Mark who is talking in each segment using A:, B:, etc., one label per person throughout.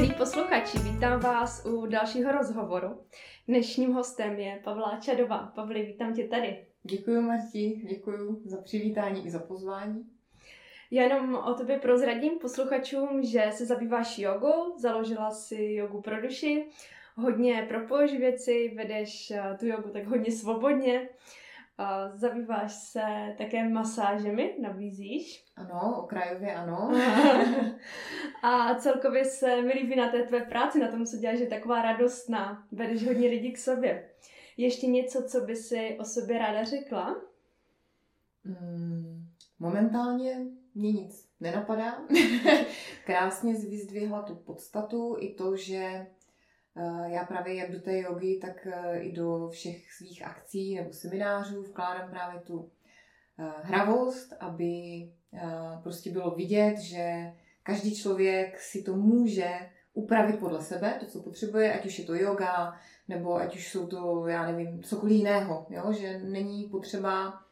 A: Milí posluchači, vítám vás u dalšího rozhovoru. Dnešním hostem je Pavla Čadová. Pavli, vítám tě tady.
B: Děkuji, Marti, děkuji za přivítání i za pozvání.
A: Já jenom o tobě prozradím posluchačům, že se zabýváš jogou, založila si jogu pro duši, hodně propoješ věci, vedeš eh, tu jogu tak hodně svobodně, zabýváš se také masážemi, nabízíš.
B: Ano, okrajově ano.
A: a celkově se mi líbí na té tvé práci, na tom, co děláš, že je taková radostná, vedeš hodně lidí k sobě. Ještě něco, co by si o sobě ráda řekla?
B: Hmm, momentálně mě nic nenapadá. Krásně vyzdvihla tu podstatu i to, že já právě jak do té jogy, tak eh, i do všech svých akcí nebo seminářů vkládám právě tu eh, hravost, aby prostě bylo vidět, že každý člověk si to může upravit podle sebe, to, co potřebuje, ať už je to yoga, nebo ať už jsou to, já nevím, cokoliv jiného, jo? že není potřeba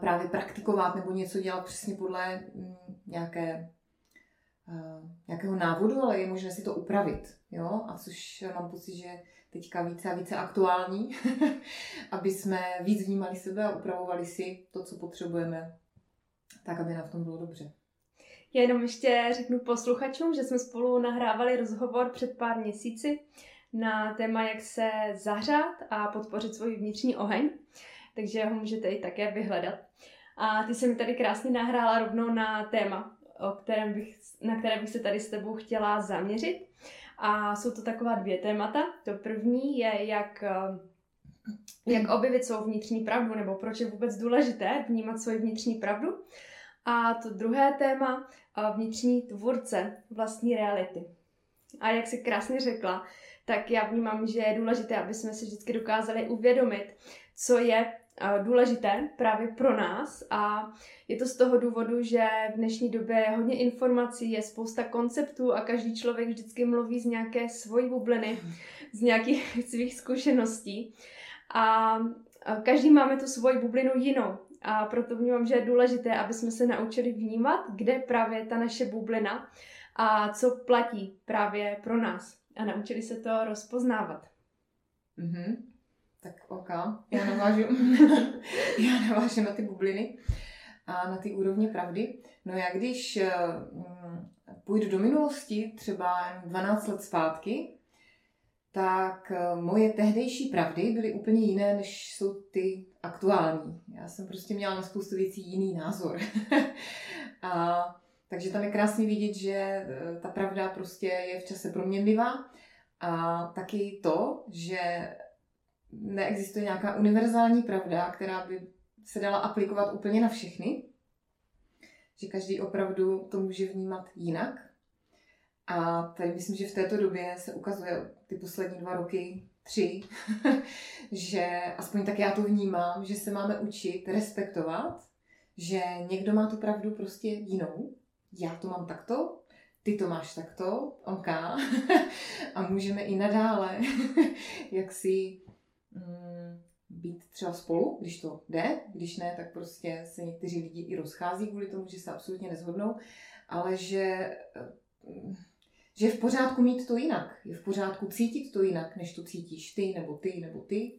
B: právě praktikovat nebo něco dělat přesně podle mm, nějaké Eh, nějakého návodu, ale je možné si to upravit. Jo? A což mám pocit, že teďka více a více aktuální, aby jsme víc vnímali sebe a upravovali si to, co potřebujeme, tak, aby nám v tom bylo dobře.
A: Já jenom ještě řeknu posluchačům, že jsme spolu nahrávali rozhovor před pár měsíci na téma, jak se zahřát a podpořit svůj vnitřní oheň, takže ho můžete i také vyhledat. A ty se mi tady krásně nahrála rovnou na téma, o kterém bych, na které bych se tady s tebou chtěla zaměřit. A jsou to taková dvě témata. To první je, jak, eh, jak objevit svou vnitřní pravdu, nebo proč je vůbec důležité vnímat svoji vnitřní pravdu. A to druhé téma, eh, vnitřní tvůrce vlastní reality. A jak si krásně řekla, tak já vnímám, že je důležité, aby jsme si vždycky dokázali uvědomit, co je důležité právě pro nás a je to z toho důvodu, že v dnešní době je hodně informací, je spousta konceptů a každý člověk vždycky mluví z nějaké svojí bubliny, z nějakých svých zkušeností a každý máme tu svoji bublinu jinou a proto vnímám, že je důležité, aby jsme se naučili vnímat, kde právě ta naše bublina a co platí právě pro nás a naučili se to rozpoznávat.
B: Mm-hmm. Tak ok, já navážu, já navážu na ty bubliny a na ty úrovně pravdy. No já když uh, půjdu do minulosti, třeba 12 let zpátky, tak uh, moje tehdejší pravdy byly úplně jiné, než jsou ty aktuální. Já jsem prostě měla na spoustu věcí jiný názor. a, takže tam je krásně vidět, že e, ta pravda prostě je v čase proměnlivá. A taky to, že neexistuje nějaká univerzální pravda, která by se dala aplikovat úplně na všechny, že každý opravdu to může vnímat jinak. A tady myslím, že v této době se ukazuje ty poslední dva roky, tři, že aspoň tak já to vnímám, že se máme učit respektovat, že někdo má tu pravdu prostě jinou, já to mám takto, ty to máš takto, OK, a můžeme i nadále jak si být třeba spolu, když to jde, když ne, tak prostě se někteří lidi i rozchází kvůli tomu, že se absolutně nezhodnou, ale že, mm, že je v pořádku mít to jinak, je v pořádku cítit to jinak, než to cítíš ty, nebo ty, nebo ty.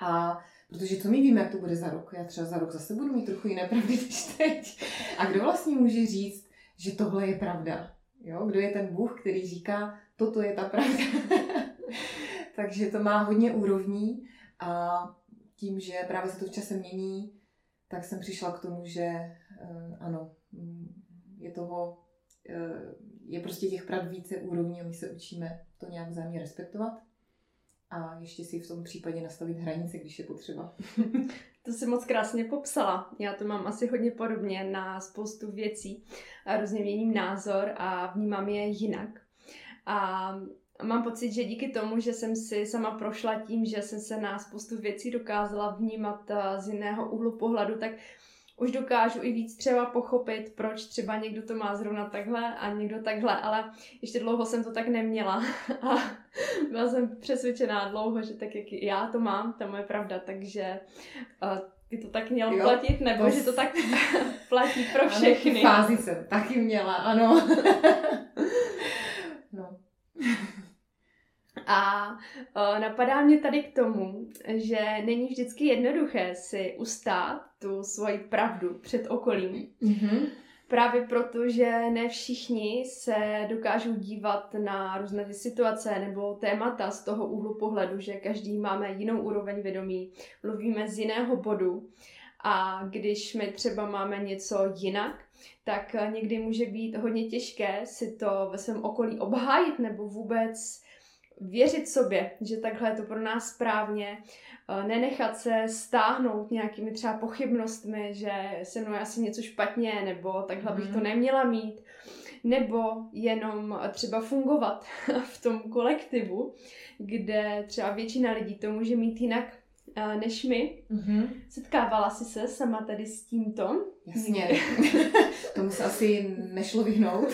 B: A protože co my víme, jak to bude za rok, já třeba za rok zase budu mít trochu jiné pravdy než teď. A kdo vlastně může říct, že tohle je pravda? Jo? Kdo je ten Bůh, který říká, toto je ta pravda? Takže to má hodně úrovní a tím, že právě se to v čase mění, tak jsem přišla k tomu, že uh, ano, mm, je toho, uh, je prostě těch pravd více úrovní a my se učíme to nějak vzájemně respektovat a ještě si v tom případě nastavit hranice, když je potřeba.
A: To si moc krásně popsala. Já to mám asi hodně podobně na spoustu věcí. A různě měním názor a vnímám je jinak. A mám pocit, že díky tomu, že jsem si sama prošla tím, že jsem se na spoustu věcí dokázala vnímat eh, z jiného úhlu pohledu, tak už dokážu i víc třeba pochopit, proč třeba někdo to má zrovna takhle a někdo takhle, ale ještě dlouho jsem to tak neměla a byla jsem přesvědčená dlouho, že tak jak já to mám, to je pravda, takže uh, by to tak mělo jo, platit, nebo to že to tak platí pro všechny.
B: Ano, fázi jsem taky měla, ano.
A: A o, napadá mě tady k tomu, že není vždycky jednoduché si ustát tu svoji pravdu před okolím. Mm-hmm. Právě proto, že ne všichni se dokážou dívat na různé ty situace nebo témata z toho úhlu pohledu, že každý máme jinou úroveň vědomí, mluvíme z jiného bodu. A když my třeba máme něco jinak, tak někdy může být hodně těžké si to ve svém okolí obhájit nebo vůbec věřit sobě, že takhle je to pro nás správně, nenechat se stáhnout nějakými třeba pochybnostmi, že se mnou asi něco špatně, nebo takhle bych to mhm. neměla mít, nebo jenom třeba fungovat v tom kolektivu, kde třeba většina lidí to může mít jinak než my. Mm-hmm. Setkávala jsi se sama tady s tímto?
B: Jasně. Tomu se asi nešlo vyhnout.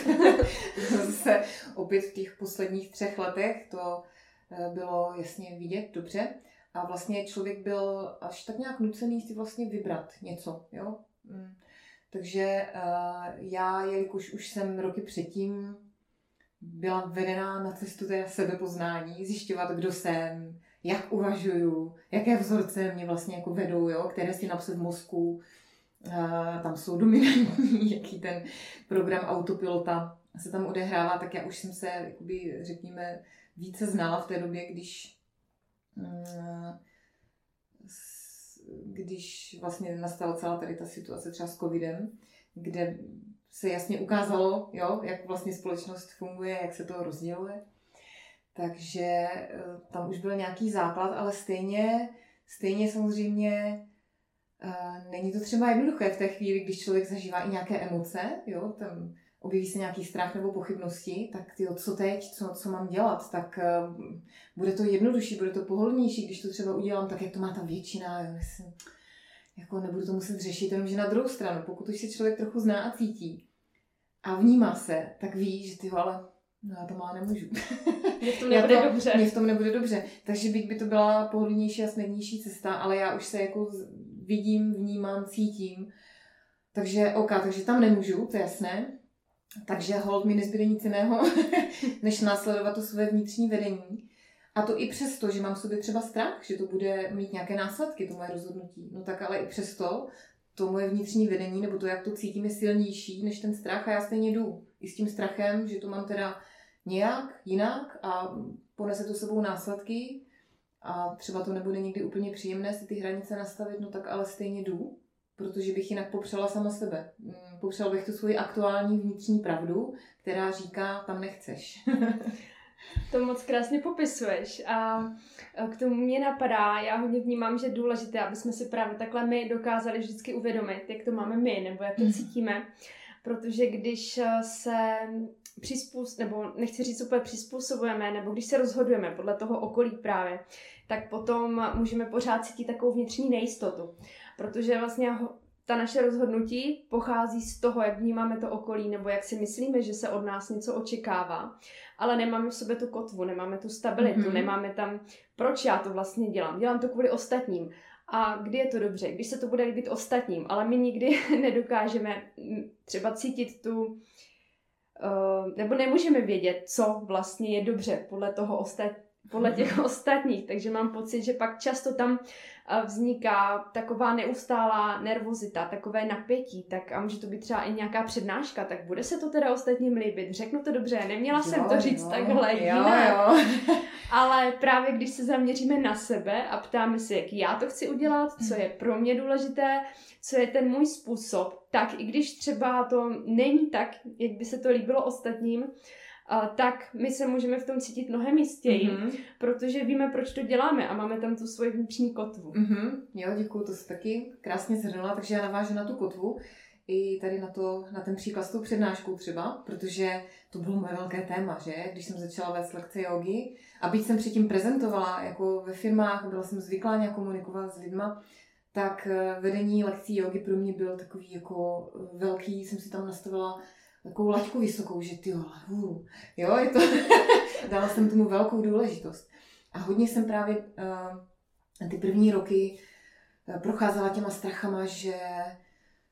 B: Zase opět v těch posledních třech letech to eh, bylo jasně vidět dobře. A vlastně člověk byl až tak nějak nucený si vlastně vybrat něco. Jo? Mm. Takže uh, já, jelikož už jsem roky předtím byla vedená na cestu té sebepoznání, zjišťovat, kdo jsem, jak uvažuju, jaké vzorce mě vlastně jako vedou, jo, které si napsat v mozku, uh, tam jsou dominantní, jaký ten program autopilota se tam odehrává, tak já už jsem se, jakoby, řekněme, více znala v té době, když uh, když vlastně nastala celá tady ta situace třeba s covidem, kde se jasně ukázalo, jo, jak vlastně společnost funguje, jak se to rozděluje. Takže eh, tam už byl nějaký základ, ale stejně, stejně samozřejmě uh, není to třeba jednoduché v té chvíli, když člověk zažívá i nějaké emoce, jo, tam objeví se nějaký strach nebo pochybnosti, tak ty, co teď, co, co mám dělat, tak uh, bude to jednodušší, bude to pohodlnější, když to třeba udělám tak, jak to má ta většina, jo, myslím, jako nebudu to muset řešit, jenomže na druhou stranu, pokud už se člověk trochu zná a cítí a vnímá se, tak ví, že ty ale No já to má nemůžu.
A: Mně v tom nebude to, dobře.
B: Mně v tom nebude dobře. Takže byť by to byla pohodlnější a snadnější cesta, ale já už se jako vidím, vnímám, cítím. Takže OK, takže tam nemůžu, to je jasné. Takže hold mi nezbyde nic jiného, než následovat to své vnitřní vedení. A to i přesto, že mám v sobě třeba strach, že to bude mít nějaké následky, to moje rozhodnutí. No tak ale i přesto to moje vnitřní vedení, nebo to, jak to cítím, je silnější než ten strach a já stejně jdu. I s tím strachem, že to mám teda nějak jinak a ponese to sebou následky a třeba to nebude nikdy úplně příjemné si ty hranice nastavit, no tak ale stejně jdu, protože bych jinak popřela sama sebe. Mm, popřela bych tu svoji aktuální vnitřní pravdu, která říká, tam nechceš.
A: To moc krásně popisuješ a k tomu mě napadá, já hodně vnímám, že je důležité, aby jsme si právě takhle my dokázali vždycky uvědomit, jak to máme my, nebo jak to mhm. cítíme, protože když se přizpůs, nebo nechci říct úplně přizpůsobujeme, nebo když se rozhodujeme podle toho okolí právě, tak potom můžeme pořád cítit takovou vnitřní nejistotu. Protože vlastně ta naše rozhodnutí pochází z toho, jak vnímáme to okolí, nebo jak si myslíme, že se od nás něco očekává. Ale nemáme v sobě tu kotvu, nemáme tu stabilitu, mm-hmm. nemáme tam, proč já to vlastně dělám. Dělám to kvůli ostatním. A kdy je to dobře? Když se to bude líbit ostatním, ale my nikdy nedokážeme třeba cítit tu nebo nemůžeme vědět, co vlastně je dobře podle toho ostat, podle těch ostatních, takže mám pocit, že pak často tam vzniká taková neustálá nervozita, takové napětí, tak a může to být třeba i nějaká přednáška, tak bude se to teda ostatním líbit. Řeknu to dobře, neměla jo, jsem to říct jo, takhle jo, jinak. Jo. Ale právě když se zaměříme na sebe a ptáme se, jak já to chci udělat, co je pro mě důležité, co je ten můj způsob, tak i když třeba to není tak, jak by se to líbilo ostatním, tak my se můžeme v tom cítit mnohem jistěji, mm-hmm. protože víme, proč to děláme a máme tam tu svoji vnitřní kotvu.
B: Mm-hmm. Jo, děkuji, to jsi taky krásně zhrnula, takže já navážu na tu kotvu i tady na, to, na ten příklad s tou přednáškou třeba, protože to bylo moje velké téma, že? Když jsem začala vést lekce jogy a byť jsem předtím prezentovala jako ve firmách, byla jsem zvyklá nějak komunikovat s lidma, tak eh, vedení lekcí jogy pro mě byl takový jako velký, jsem si tam nastavila takovou laťku vysokou, že ty uh, jo, je to, dala jsem tomu velkou důležitost. A hodně jsem právě uh, ty první roky uh, procházela těma strachama, že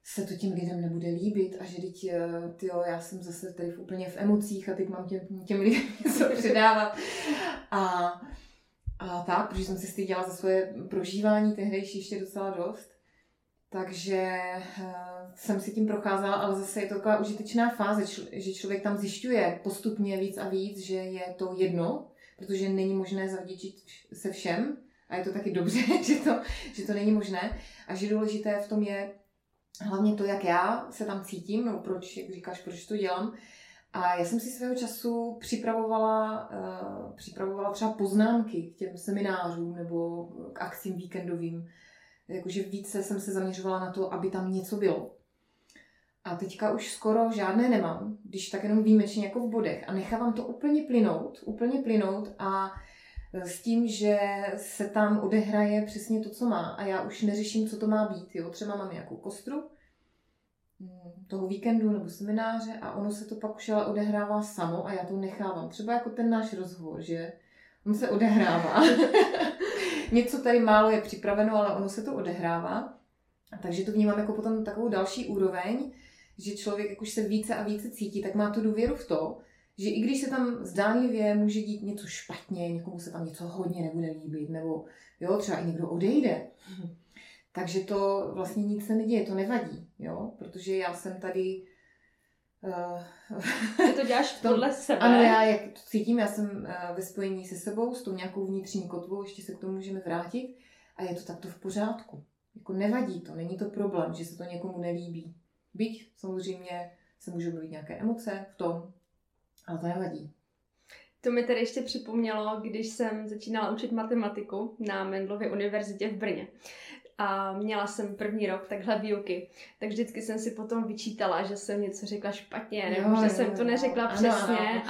B: se to těm lidem nebude líbit a že teď, eh, tyjo, já jsem zase tady v úplně v emocích a teď mám těm, těm lidem něco předávat. A, a tak, protože jsem si styděla za svoje prožívání tehdejší ještě docela dost. Takže uh, jsem si tím procházela, ale zase je to taková užitečná fáze, že člověk tam zjišťuje postupně víc a víc, že je to jedno, protože není možné zavděčit se všem a je to taky dobře, že to, že to není možné a že důležité v tom je hlavně to, jak já se tam cítím, nebo proč, jak říkáš, proč to dělám. A já jsem si svého času připravovala, uh, připravovala třeba poznámky k těm seminářům nebo k akcím víkendovým. Jakože více jsem se zaměřovala na to, aby tam něco bylo. A teďka už skoro žádné nemám, když tak jenom výjimečně jako v bodech. A nechávám to úplně plynout, úplně plynout a e, s tím, že se tam odehraje přesně to, co má. A já už neřeším, co to má být. Jo? Třeba mám nějakou kostru mm, toho víkendu nebo semináře a ono se to pak už ale odehrává samo a já to nechávám. Třeba jako ten náš rozhovor, že on se odehrává. Něco tady málo je připraveno, ale ono se to odehrává. Takže to vnímám jako potom takovou další úroveň, že člověk, jak už se více a více cítí, tak má tu důvěru v to, že i když se tam zdánlivě může dít něco špatně, někomu se tam něco hodně nebude líbit, nebo jo, třeba i někdo odejde, takže to vlastně nic se neděje, to nevadí, jo, protože já jsem tady
A: Ty to děláš podle sebe?
B: Ano, já jak to cítím, já jsem uh, ve spojení se sebou, s tou nějakou vnitřní kotvou, ještě se k tomu můžeme vrátit a je to takto v pořádku. Jako nevadí to, není to problém, že se to někomu nelíbí. Byť samozřejmě se můžou být nějaké emoce v tom, ale to nevadí.
A: To mi tedy ještě připomnělo, když jsem začínala učit matematiku na Mendlově univerzitě v Brně a měla jsem první rok takhle výuky, tak vždycky jsem si potom vyčítala, že jsem něco řekla špatně, nebo jo, že jo, jsem to neřekla ano, přesně ano.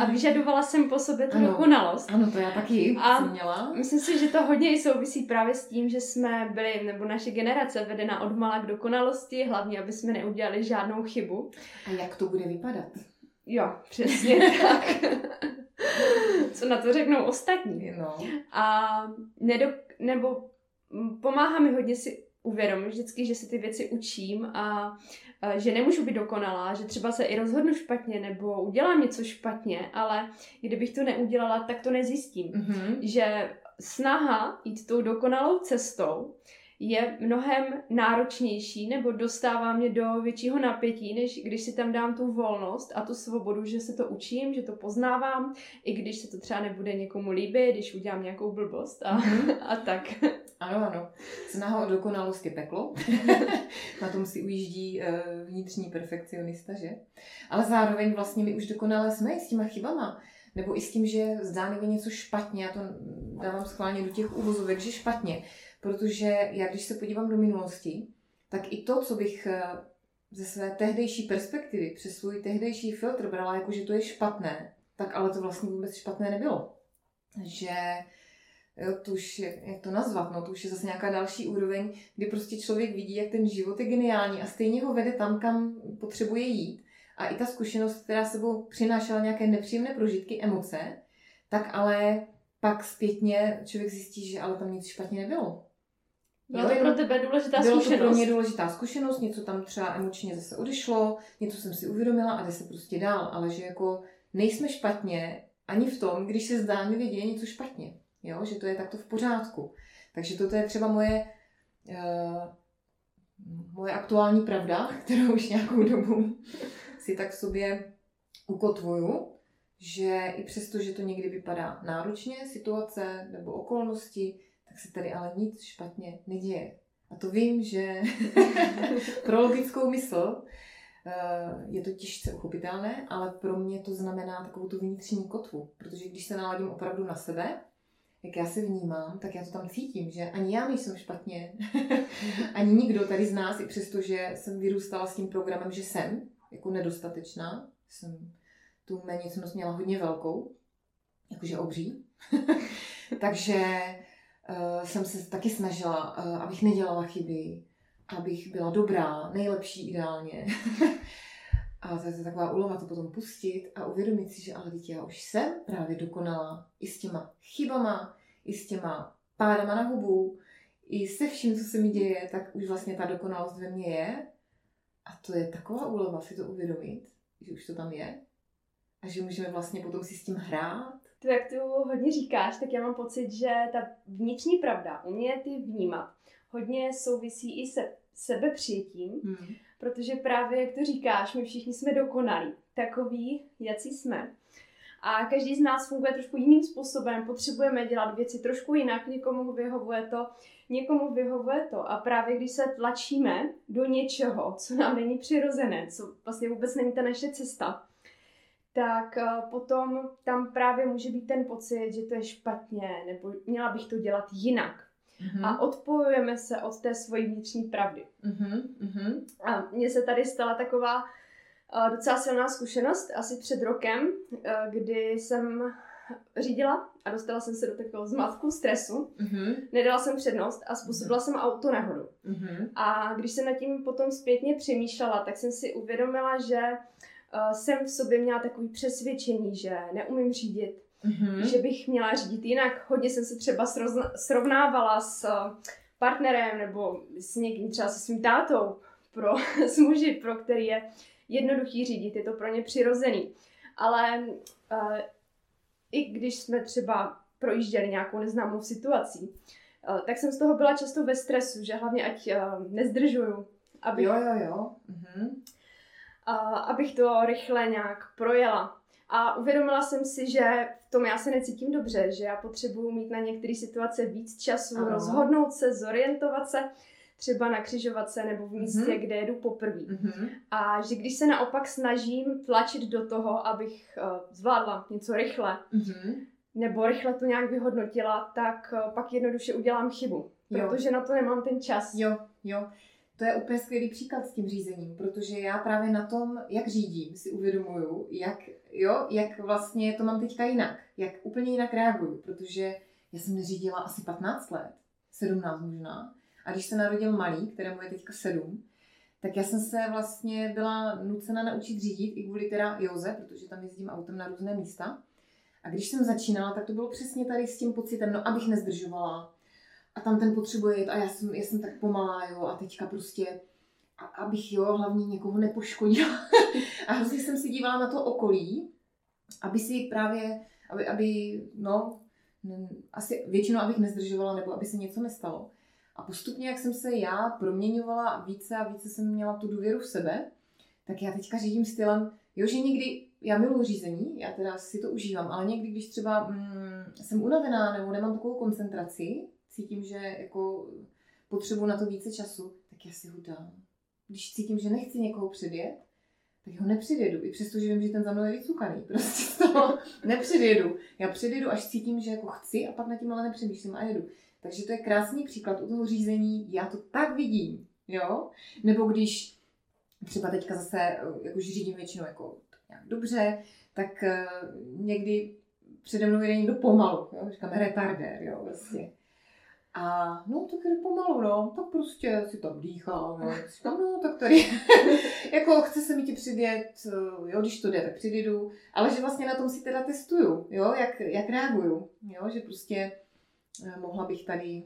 A: A, a vyžadovala jsem po sobě tu ano, dokonalost.
B: Ano, to já taky a jsem měla.
A: Myslím si, že to hodně i souvisí právě s tím, že jsme byli, nebo naše generace vedena od mala k dokonalosti, hlavně, aby jsme neudělali žádnou chybu.
B: A jak to bude vypadat?
A: Jo, přesně tak. Co na to řeknou ostatní.
B: No.
A: A nedok- nebo pomáhá mi hodně si uvědomit vždycky, že se ty věci učím a, a že nemůžu být dokonalá, že třeba se i rozhodnu špatně nebo udělám něco špatně, ale kdybych to neudělala, tak to nezjistím. Mm-hmm. Že snaha jít tou dokonalou cestou je mnohem náročnější nebo dostává mě do většího napětí, než když si tam dám tu volnost a tu svobodu, že se to učím, že to poznávám, i když se to třeba nebude někomu líbit, když udělám nějakou blbost a, mm-hmm. a tak.
B: Ano, ano. Snaha o dokonalost je peklo. Na tom si ujíždí uh, vnitřní perfekcionista, že? Ale zároveň vlastně my už dokonale jsme i s těma chybama. Nebo i s tím, že zdánlivě něco špatně, já to dávám schválně do těch uvozovek, že špatně. Protože já, když se podívám do minulosti, tak i to, co bych eh, ze své tehdejší perspektivy, přes svůj tehdejší filtr brala jako, že to je špatné, tak ale to vlastně vůbec špatné nebylo. Že jo, to už je, jak to nazvat, no to už je zase nějaká další úroveň, kdy prostě člověk vidí, jak ten život je geniální a stejně ho vede tam, kam potřebuje jít. A i ta zkušenost, která sebou přinášela nějaké nepříjemné prožitky, emoce, tak ale pak zpětně člověk zjistí, že ale tam nic špatně nebylo.
A: Byla to pro tebe důležitá
B: bylo
A: zkušenost.
B: Bylo to pro mě důležitá zkušenost, něco tam třeba emočně zase odešlo, něco jsem si uvědomila a jde se prostě dál, ale že jako nejsme špatně ani v tom, když se zdánlivě děje něco špatně. Jo? Že to je takto v pořádku. Takže toto je třeba moje, uh, moje aktuální pravda, kterou už nějakou dobu si tak sobě ukotvuju, že i přesto, že to někdy vypadá náročně, situace nebo okolnosti, tak se tady ale nic špatně neděje. A to vím, že pro logickou mysl eh, je to těžce uchopitelné, ale pro mě to znamená takovou tu vnitřní kotvu. Protože když se naladím opravdu na sebe, jak já se vnímám, tak já to tam cítím, že ani já nejsem špatně, ani nikdo tady z nás, i přesto, že jsem vyrůstala s tím programem, že jsem jako nedostatečná, jsem tu méněcnost měla hodně velkou, jakože obří. Takže uh, jsem se taky snažila, uh, abych nedělala chyby, abych byla dobrá, nejlepší ideálně. a to je taková úlova to potom pustit a uvědomit si, že ale dítě já už jsem právě dokonala i s těma chybama, i s těma pádama na hubu, i se vším, co se mi děje, tak už vlastně ta dokonalost ve mně je A to je taková úleva si to uvědomit, že už to tam je. A že můžeme vlastně potom si s tím hrát.
A: To, jak tu hodně říkáš, tak já mám pocit, že ta vnitřní pravda, umět ty vnímat, hodně souvisí i se sebepřijetím, hmm. Protože právě, jak to říkáš, my všichni jsme dokonalí, takový, jací jsme. A každý z nás funguje trošku jiným způsobem, potřebujeme dělat věci trošku jinak, někomu vyhovuje to, někomu vyhovuje to. A právě když se tlačíme do něčeho, co nám není přirozené, co vlastně vůbec není ta naše cesta, tak eh, potom tam právě může být ten pocit, že to je špatně, nebo měla bych to dělat jinak. Mm-hmm. A odpojujeme se od té svojí vnitřní pravdy. Mm-hmm. A mně se tady stala taková uh, docela silná zkušenost, asi před rokem, uh, kdy jsem řídila a dostala jsem se do takového zmatku, stresu. Mm-hmm. Nedala jsem přednost a způsobila mm-hmm. jsem auto nehodu. Mm-hmm. A když jsem nad tím potom zpětně přemýšlela, tak jsem si uvědomila, že uh, jsem v sobě měla takový přesvědčení, že neumím řídit, mm-hmm. že bych měla řídit jinak. Hodně jsem se třeba srovnávala s eh, partnerem nebo s někým, třeba se svým tátou, pro, s muži, pro který je jednoduchý řídit, je to pro ně přirozený. Ale uh, i když jsme třeba projížděli nějakou neznámou situací, uh, tak jsem z toho byla často ve stresu, že hlavně ať uh, nezdržuju,
B: abych, jo, jo, jo. Mm-hmm.
A: Uh, abych to rychle nějak projela. A uvědomila jsem si, že v tom já se necítím dobře, že já potřebuju mít na některé situace víc času, ano. rozhodnout se, zorientovat se, třeba na křižovatce nebo v místě, mm-hmm. kde jedu poprvé. Mm-hmm. A že když se naopak snažím tlačit do toho, abych uh, zvládla něco rychle, mm-hmm. nebo rychle to nějak vyhodnotila, tak uh, pak jednoduše udělám chybu. Protože jo. na to nemám ten čas.
B: Jo, jo. To je úplně skvělý příklad s tím řízením, protože já právě na tom, jak řídím, si uvědomuju, jak, jo, jak vlastně to mám teďka jinak, jak úplně jinak reaguju, protože já jsem neřídila asi 15 let, 17 možná, a když se narodil malý, kterému je teďka 7, tak já jsem se vlastně byla nucena naučit řídit i kvůli teda Joze, protože tam jezdím autem na různé místa. A když jsem začínala, tak to bylo přesně tady s tím pocitem, no abych nezdržovala, a tam ten potřebuje jít a já jsem, já jsem tak pomalá, jo, a teďka prostě, a, abych, jo, hlavně někoho nepoškodila. a hrozně jsem si dívala na to okolí, aby si právě, aby, aby no, asi většinou, abych nezdržovala, nebo aby se něco nestalo. A postupně, jak jsem se já proměňovala více a více jsem měla tu důvěru v sebe, tak já teďka řídím stylem, jo, že někdy, já miluji řízení, já teda si to užívám, ale někdy, když třeba mm, jsem unavená nebo nemám takovou koncentraci, cítím, že jako potřebuji na to více času, tak já si ho dám. Když cítím, že nechci někoho předjet, tak ho nepředjedu. I přesto, že vím, že ten za mnou je vycukaný. Prostě z toho nepředjedu. Já předjedu, až cítím, že jako chci a pak na tím ale nepřemýšlím a jedu. Takže to je krásný příklad u toho řízení. Já to tak vidím, jo? Nebo když třeba teďka zase, jak už řídím většinou jako nějak dobře, tak uh, někdy přede mnou jde někdo pomalu, jo? říkáme retardér, jo, vlastně. A no, tak jde pomalu, no, tak prostě si tam dýchá, no, říkám, no, tak tady, jako chce se mi ti přivět, eh, jo, když to jde, tak přivědu, ale že vlastně na tom si teda testuju, jo, jak, jak reaguju, jo, že prostě eh, mohla bych tady,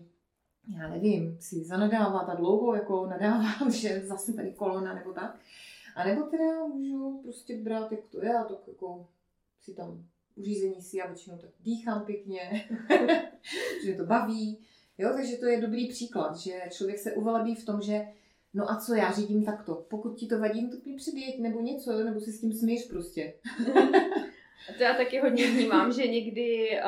B: já nevím, si zanadávat a dlouho jako nadávám, že zase tady kolona nebo tak. A nebo teda můžu prostě brát, jak to je a tak jako si tam uřízení si, já většinou tak dýchám pěkně, že to baví. Jo, takže to je dobrý příklad, že člověk se uvelebí v tom, že no a co, já řídím takto. Pokud ti to vadí, no tak mi předjeď nebo něco, nebo si s tím smíš prostě.
A: to já taky hodně vnímám, že někdy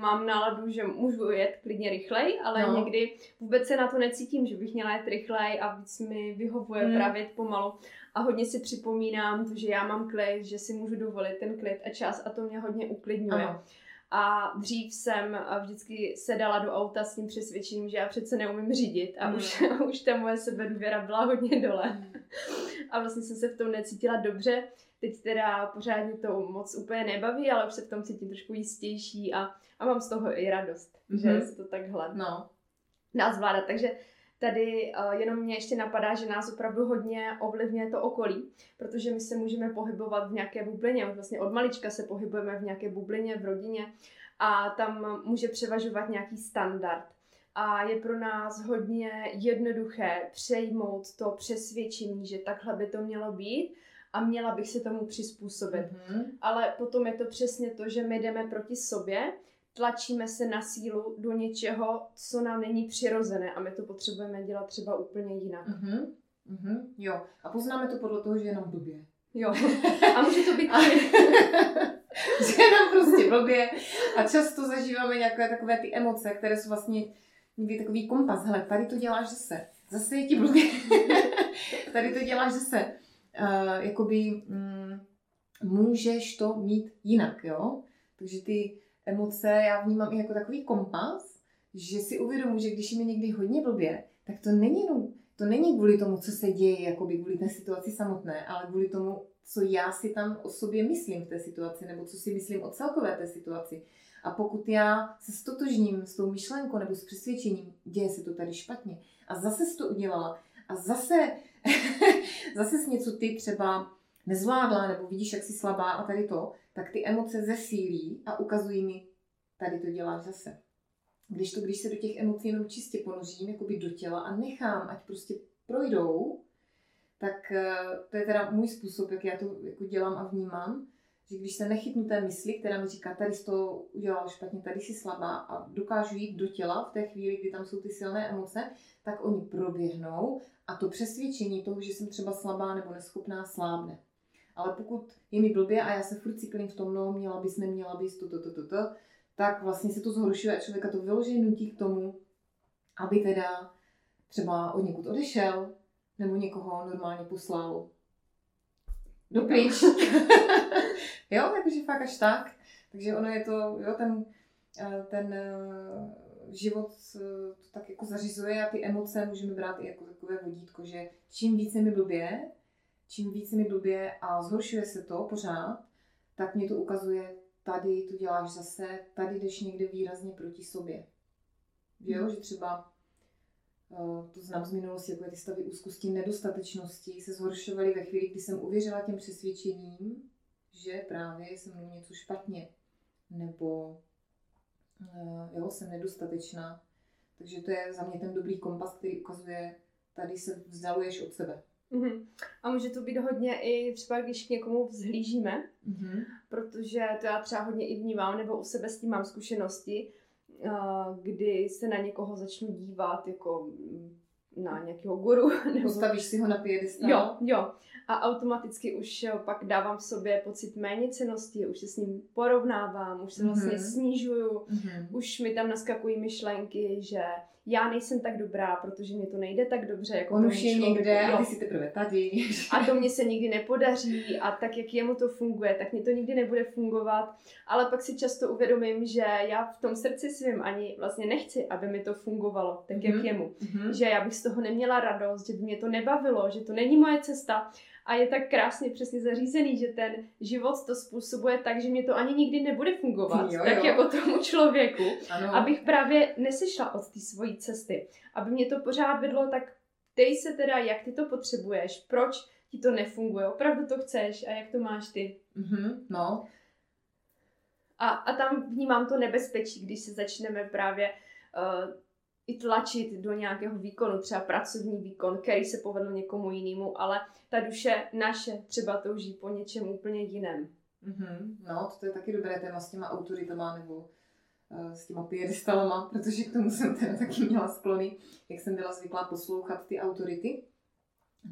A: mám náladu, že můžu jet klidně rychlej, ale no. někdy vůbec se na to necítím, že bych měla jet rychlej a víc mi vyhovuje hmm. právě pomalu. A hodně si připomínám to, že já mám klid, že si můžu dovolit ten klid a čas a to mě hodně uklidňuje. Ano. A dřív jsem vždycky sedala do auta s tím přesvědčením, že já přece neumím řídit a mm. už, už ta moje sebedůvěra byla hodně dole. Mm. A vlastně jsem se v tom necítila dobře. Teď teda pořádně to moc úplně nebaví, ale už se v tom cítím trošku jistější a, a mám z toho i radost, mm-hmm. že se to takhle no. dá zvládat. Takže Tady uh, jenom mě ještě napadá, že nás opravdu hodně ovlivňuje to okolí, protože my se můžeme pohybovat v nějaké bublině, vlastně od malička se pohybujeme v nějaké bublině v rodině a tam může převažovat nějaký standard. a je pro nás hodně jednoduché přejmout to přesvědčení, že takhle by to mělo být a měla bych se tomu přizpůsobit. Mm-hmm. Ale potom je to přesně to, že my jdeme proti sobě, tlačíme se na sílu do něčeho, co nám není přirozené a my to potřebujeme dělat třeba úplně jinak.
B: Mm-hmm. Mm-hmm. Jo, a poznáme to podle toho, že je nám blbě.
A: Jo, a může to být a...
B: že je nám prostě blbě a často zažíváme nějaké takové ty emoce, které jsou vlastně někdy takový kompas. Hele, tady to děláš zase. Zase je ti blbě. tady to děláš zase. Uh, jakoby mm, můžeš to mít jinak, jo? Takže ty emoce já vnímám i jako takový kompas, že si uvědomuji, že když mi někdy hodně blbě, tak to není jenom, to není kvůli tomu, co se děje, jakoby kvůli té situaci samotné, ale kvůli tomu, co já si tam o sobě myslím v té situaci, nebo co si myslím o celkové té situaci. A pokud já se stotožním s tou myšlenkou nebo s přesvědčením, děje se to tady špatně, a zase jsi to udělala, a zase, zase jsi něco ty třeba nezvládla, nebo vidíš, jak jsi slabá a tady to, tak ty emoce zesílí a ukazují mi, tady to děláš zase. Když to, když se do těch emocí jenom čistě ponořím, jakoby do těla a nechám, ať prostě projdou, tak eh, to je teda můj způsob, jak já to jako dělám a vnímám, že když se nechytnu té mysli, která mi říká, tady jsi to udělal špatně, tady jsi slabá a dokážu jít do těla v té chvíli, kdy tam jsou ty silné emoce, tak oni proběhnou a to přesvědčení toho, že jsem třeba slabá nebo neschopná, slábne. Ale pokud je mi blbě a já se furt cyklím v tom, no, měla bys, neměla bys, to, to, to, to, to, tak vlastně se to zhoršuje a člověka to vyloženě nutí k tomu, aby teda třeba od někud odešel, nebo někoho normálně poslal do pryč. jo, takže fakt až tak. Takže ono je to, jo, ten, eh, ten eh, život eh, to tak jako zařizuje a ty emoce můžeme brát i jako takové vodítko, že čím více mi blbě, čím více mi blbě a zhoršuje se to pořád, tak mě to ukazuje, tady to děláš zase, tady jdeš někde výrazně proti sobě. Jo, hmm. že třeba Eh, to znám z minulosti, jako ty stavy úzkosti, nedostatečnosti se zhoršovaly ve chvíli, kdy jsem uvěřila těm přesvědčením, že právě je se mnou něco špatně, nebo uh, jo, jsem nedostatečná. Takže to je za mě ten dobrý kompas, který ukazuje, tady se vzdaluješ od sebe.
A: Mm-hmm. A může to být hodně i třeba, když k někomu vzhlížíme, mm-hmm. protože to já třeba hodně i vnímám, nebo u sebe s tím mám zkušenosti, kdy se na někoho začnu dívat jako na nějakého guru.
B: Nebo... Postavíš si ho na piedestal?
A: Jo, jo. A automaticky už pak dávám v sobě pocit méněcenosti, už se s ním porovnávám, už se vlastně mm-hmm. snižuju, mm-hmm. už mi tam naskakují myšlenky, že já nejsem tak dobrá, protože mě to nejde tak dobře, jako
B: On už je někde a ty si teprve tady.
A: A to mě se nikdy nepodaří a tak, jak jemu to funguje, tak mě to nikdy nebude fungovat. Ale pak si často uvědomím, že já v tom srdci svým ani vlastně nechci, aby mi to fungovalo tak, jak mm-hmm. jemu. Mm-hmm. Že já bych z toho neměla radost, že by mě to nebavilo, že to není moje cesta. A je tak krásně přesně zařízený, že ten život to způsobuje tak, že mě to ani nikdy nebude fungovat, jo, tak jo. jako tomu člověku, ano. abych právě nesešla od té svojí cesty. Aby mě to pořád vedlo, tak dej se teda, jak ty to potřebuješ, proč ti to nefunguje, opravdu to chceš a jak to máš ty.
B: Mm-hmm, no.
A: A, a tam vnímám to nebezpečí, když se začneme právě uh, i tlačit do nějakého výkonu, třeba pracovní výkon, který se povedl někomu jinému, ale ta duše naše třeba touží po něčem úplně jiném.
B: Mm-hmm. No, to je taky dobré téma s těma autoritama nebo uh, s těma piedestalama, protože k tomu jsem teda taky měla sklony, jak jsem byla zvyklá poslouchat ty autority.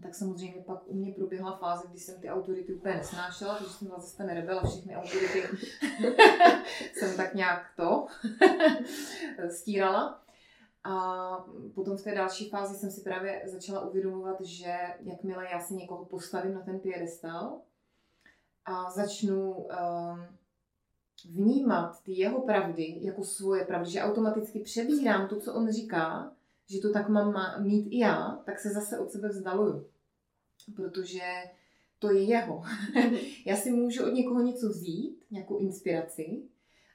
B: Tak samozřejmě pak u mě proběhla fáze, kdy jsem ty autority úplně nesnášela, protože jsem byla zase ten rebel a všechny autority jsem tak nějak to stírala. A potom v té další fázi jsem si právě začala uvědomovat, že jakmile já si někoho postavím na ten piedestal a začnu um, vnímat ty jeho pravdy jako svoje pravdy, že automaticky přebírám to, co on říká, že to tak mám mít i já, tak se zase od sebe vzdaluju. Protože to je jeho. já si můžu od někoho něco vzít, nějakou inspiraci,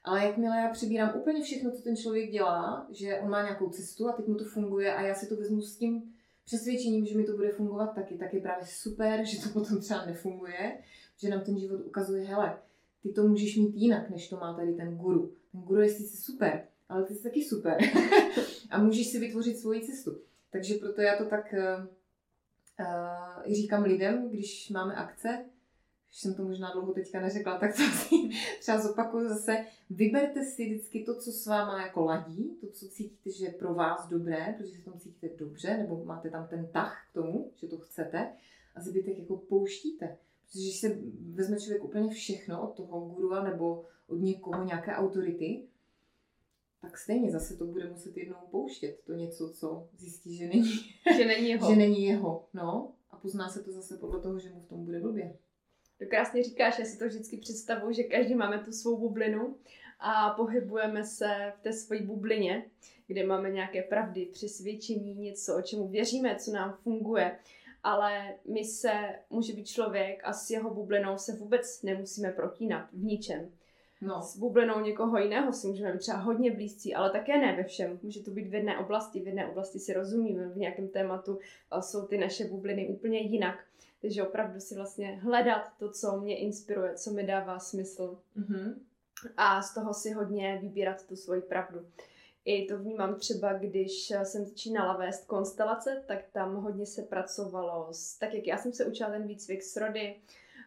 B: ale jakmile já přebírám úplně všechno, co ten člověk dělá, že on má nějakou cestu a teď mu to funguje a já si to vezmu s tím přesvědčením, že mi to bude fungovat taky, tak je právě super, že to potom třeba nefunguje, že nám ten život ukazuje, hele, ty to můžeš mít jinak, než to má tady ten guru. Ten guru je sice super, ale ty jsi taky super. a můžeš si vytvořit svoji cestu. Takže proto já to tak uh, říkám lidem, když máme akce, už jsem to možná dlouho teďka neřekla, tak to si třeba zopakuju zase. Vyberte si vždycky to, co s váma jako ladí, to, co cítíte, že je pro vás dobré, protože se tam cítíte dobře, nebo máte tam ten tah k tomu, že to chcete a zbytek jako pouštíte. Protože když se vezme člověk úplně všechno od toho gurua nebo od někoho, nějaké autority, tak stejně zase to bude muset jednou pouštět. To něco, co zjistí, že není,
A: že není jeho.
B: že není jeho. No, a pozná se to zase podle toho, že mu v tom bude blbě.
A: To krásně říkáš, já si to vždycky představuji, že každý máme tu svou bublinu a pohybujeme se v té své bublině, kde máme nějaké pravdy, přesvědčení, něco, o čemu věříme, co nám funguje. Ale my se, může být člověk a s jeho bublinou se vůbec nemusíme protínat v ničem. No. S bublinou někoho jiného si můžeme být třeba hodně blízcí, ale také ne ve všem. Může to být v jedné oblasti, v jedné oblasti si rozumíme, v nějakém tématu jsou ty naše bubliny úplně jinak. Takže opravdu si vlastně hledat to, co mě inspiruje, co mi dává smysl. Mm-hmm. A z toho si hodně vybírat tu svoji pravdu. I to vnímám třeba, když jsem začínala vést konstelace, tak tam hodně se pracovalo, s, tak jak já jsem se učila ten výcvik s rody,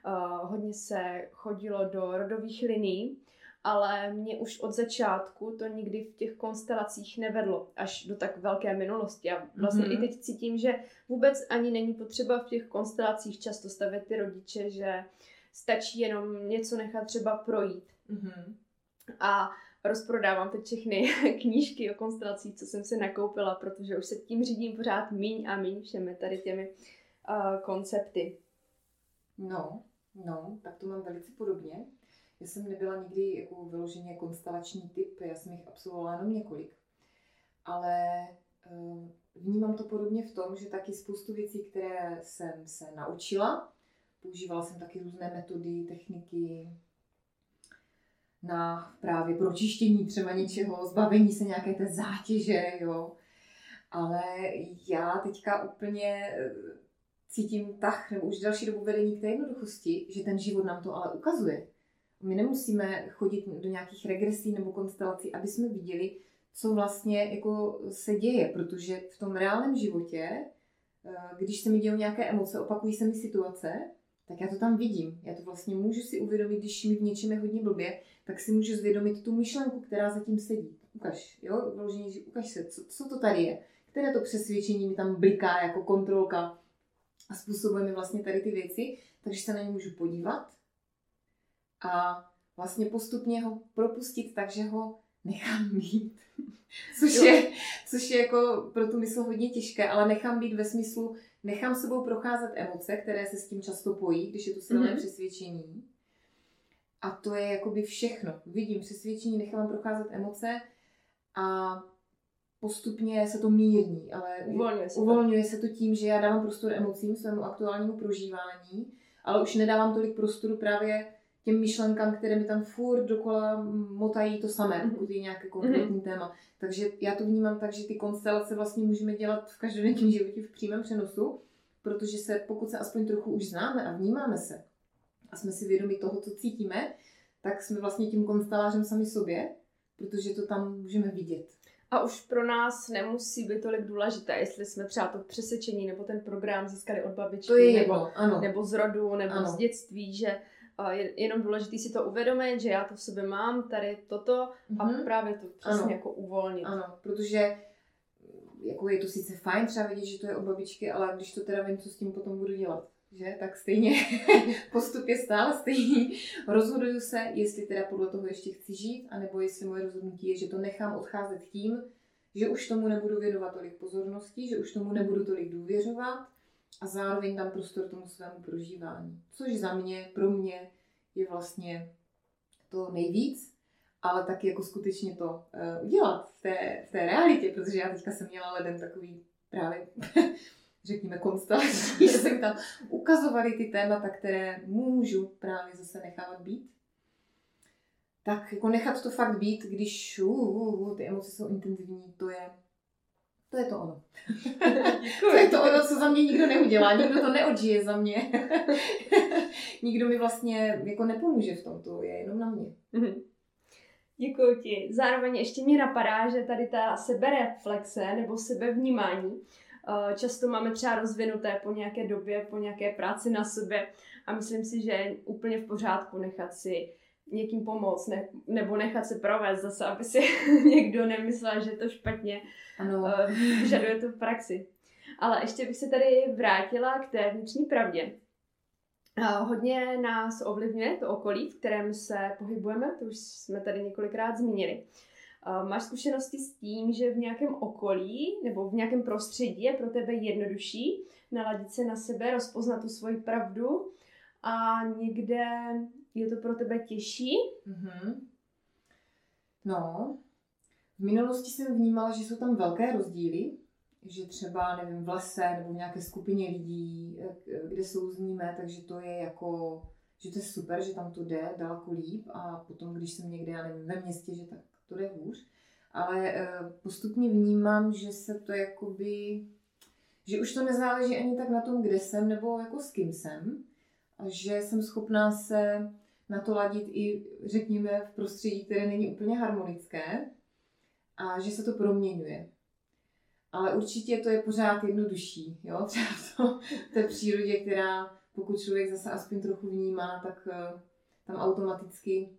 A: uh, hodně se chodilo do rodových liní, ale mě už od začátku to nikdy v těch konstelacích nevedlo až do tak velké minulosti. A vlastně mm-hmm. i teď cítím, že vůbec ani není potřeba v těch konstelacích často stavět ty rodiče, že stačí jenom něco nechat třeba projít. Mm-hmm. A rozprodávám teď všechny knížky o konstelacích, co jsem si nakoupila, protože už se tím řídím pořád míň a míň všemi tady těmi uh, koncepty.
B: No, no, tak to mám velice podobně. Já jsem nebyla nikdy jako vyloženě konstelační typ, já jsem jich absolvovala jenom několik. Ale uh, vnímám to podobně v tom, že taky spoustu věcí, které jsem se naučila, používala jsem taky různé metody, techniky, na právě pročištění třeba něčeho, zbavení se nějaké té zátěže, jo. Ale já teďka úplně eh, cítím tak, nebo už další dobu vedení k té jednoduchosti, že ten život nám to ale ukazuje. My nemusíme chodit do nějakých regresí nebo konstelací, aby jsme viděli, co vlastně jako se děje, protože v tom reálném životě, eh, když se mi dějou nějaké emoce, opakují se mi situace, tak já to tam vidím. Já to vlastně můžu si uvědomit, když mi v něčem je hodně blbě, tak si můžu zvědomit tu myšlenku, která zatím sedí. Ukaž, jo, vložení, ukaž se, co, co to tady je. Které to přesvědčení mi tam bliká jako kontrolka a způsobuje mi vlastně tady ty věci, takže se na ně můžu podívat a vlastně postupně ho propustit tak, že ho nechám být. Což je, což je jako pro tu mysl hodně těžké, ale nechám být ve smyslu, nechám sebou procházet emoce, které se s tím často pojí, když je to silné mm-hmm. přesvědčení. A to je jakoby všechno. Vidím přesvědčení, nechám procházet emoce a postupně se to mírní, ale
A: uvolňuje se,
B: uvolňuje to. se to tím, že já dávám prostor emocím, svému aktuálnímu prožívání, ale už nedávám tolik prostoru právě těm myšlenkám, které mi tam furt dokola motají to samé, mm-hmm. pokud je nějaké konkrétní mm-hmm. téma. Takže já to vnímám tak, že ty konstelace vlastně můžeme dělat v každodenním životě v přímém přenosu, protože se, pokud se aspoň trochu už známe a vnímáme se a jsme si vědomi toho, co cítíme, tak jsme vlastně tím konstelářem sami sobě, protože to tam můžeme vidět.
A: A už pro nás nemusí být tolik důležité, jestli jsme třeba to přesečení nebo ten program získali od babičky,
B: to je
A: nebo,
B: jedno, ano.
A: nebo z rodu, nebo ano. z dětství, že je jenom důležité si to uvědomit, že já to v sobě mám, tady toto mm-hmm. a mhm. právě to přesně ano. jako uvolnit.
B: Ano, protože jako je to sice fajn třeba vidět, že to je od babičky, ale když to teda vím, co s tím potom budu dělat, že, tak stejně postup je stále stejný. Rozhoduju se, jestli teda podle toho ještě chci žít, anebo jestli moje rozhodnutí je, že to nechám odcházet tím, že už tomu nebudu věnovat tolik pozornosti, že už tomu nebudu tolik důvěřovat, a zároveň dám prostor tomu svému prožívání. Což za mě, pro mě je vlastně to nejvíc, ale taky jako skutečně to uh, udělat v té, v té realitě, protože já teďka jsem měla leden takový právě, řekněme, konstelační, že jsem tam ukazovali ty témata, které můžu právě zase nechávat být. Tak jako nechat to fakt být, když uh, uh, ty emoce jsou intenzivní, to je to je to ono. to je to ono, co za mě nikdo neudělá, nikdo to neodžije za mě. nikdo mi vlastně jako nepomůže v tom, to je jenom na mě. Mhm.
A: Děkuji ti. Zároveň ještě mě napadá, že tady ta sebereflexe nebo sebevnímání eh, často máme třeba rozvinuté po nějaké době, po nějaké práci na sobě a myslím si, že je úplně v pořádku nechat si někým pomoct ne, nebo nechat se provést zase, aby si někdo nemyslel, že to špatně ano. Uh, vyžaduje to v praxi. Ale ještě bych se tady vrátila k té vnitřní pravdě. Uh, hodně nás ovlivňuje to okolí, v kterém se pohybujeme, to už jsme tady několikrát zmínili. Uh, máš zkušenosti s tím, že v nějakém okolí nebo v nějakém prostředí je pro tebe jednodušší naladit se na sebe, rozpoznat tu svoji pravdu a někde je to pro tebe těžší? Mm-hmm.
B: No, v minulosti jsem vnímala, že jsou tam velké rozdíly, že třeba, nevím, v lese nebo v nějaké skupině lidí, eh, kde souzníme, takže to je jako, že to je super, že tam to jde daleko líp a potom, když jsem někde, já nevím, ve městě, že tak to jde hůř. Ale eh, postupně vnímám, že se to jakoby, že už to nezáleží ani tak na tom, kde jsem nebo jako s kým jsem, a že jsem schopná se na to ladit i, řekněme, v prostředí, které není úplně harmonické a že se to proměňuje. Ale určitě to je pořád jednodušší, jo, třeba to, té přírodě, která pokud člověk zase aspoň trochu vnímá, tak uh, tam automaticky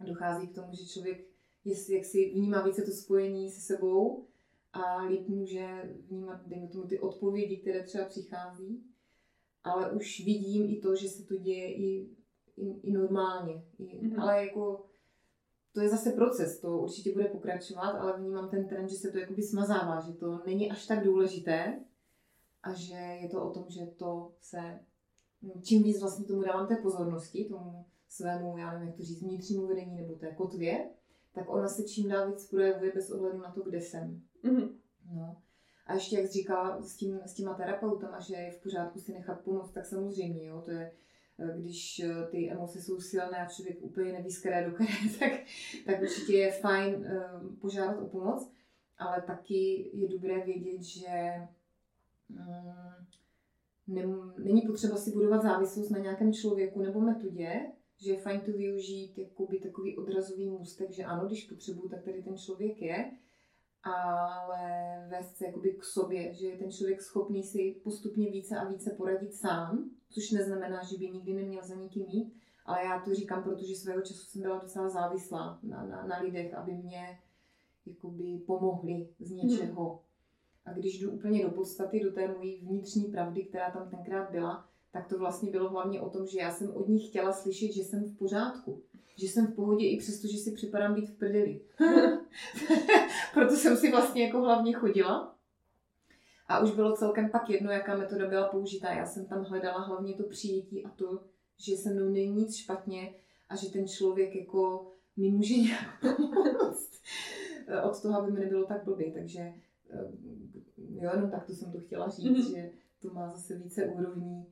B: dochází k tomu, že člověk je, jak si vnímá více to spojení se sebou a líp může vnímat, dejme tomu, ty odpovědi, které třeba přichází. Ale už vidím i to, že se to děje i i, i normálně. I, mm-hmm. Ale jako to je zase proces, to určitě bude pokračovat, ale vnímám ten trend, že se to jakoby smazává, že to není až tak důležité a že je to o tom, že to se, čím víc vlastně tomu dávám té pozornosti, tomu svému, já nevím, jak to říct, vnitřnímu vedení nebo té kotvě, tak ona se čím dál víc projevuje bez ohledu na to, kde jsem. Mm-hmm. No. A ještě, jak říkala s, tím, s těma terapeutama, že je v pořádku si nechat pomoct, tak samozřejmě, jo, to je když eh, ty emoce jsou silné a člověk úplně neví z které do které, tak, tak určitě je fajn eh, požádat o pomoc, ale taky je dobré vědět, že mm, není potřeba si budovat závislost na nějakém člověku nebo metodě, že je fajn to využít jako by takový odrazový můstek, že ano, když potřebuju, tak tady ten člověk je, ale vést se jakoby k sobě, že je ten člověk schopný si postupně více a více poradit sám, což neznamená, že by nikdy neměl za nikým jít, ale já to říkám, protože svého času jsem byla docela závislá na, na, na lidech, aby mě jakoby pomohli z něčeho. Hmm. A když jdu úplně do podstaty, do té mojí vnitřní pravdy, která tam tenkrát byla, tak to vlastně bylo hlavně o tom, že já jsem od nich chtěla slyšet, že jsem v pořádku. Že jsem v pohodě i přesto, že si připadám být v prdeli. Proto jsem si vlastně jako hlavně chodila. A už bylo celkem pak jedno, jaká metoda byla použitá. Já jsem tam hledala hlavně to přijetí a to, že se mnou není nic špatně a že ten člověk jako mi může nějak pomoct. Od toho, aby mi nebylo tak blbě. Takže eh, jo, jenom tak to jsem to chtěla říct, mm-hmm. že to má zase více úrovní,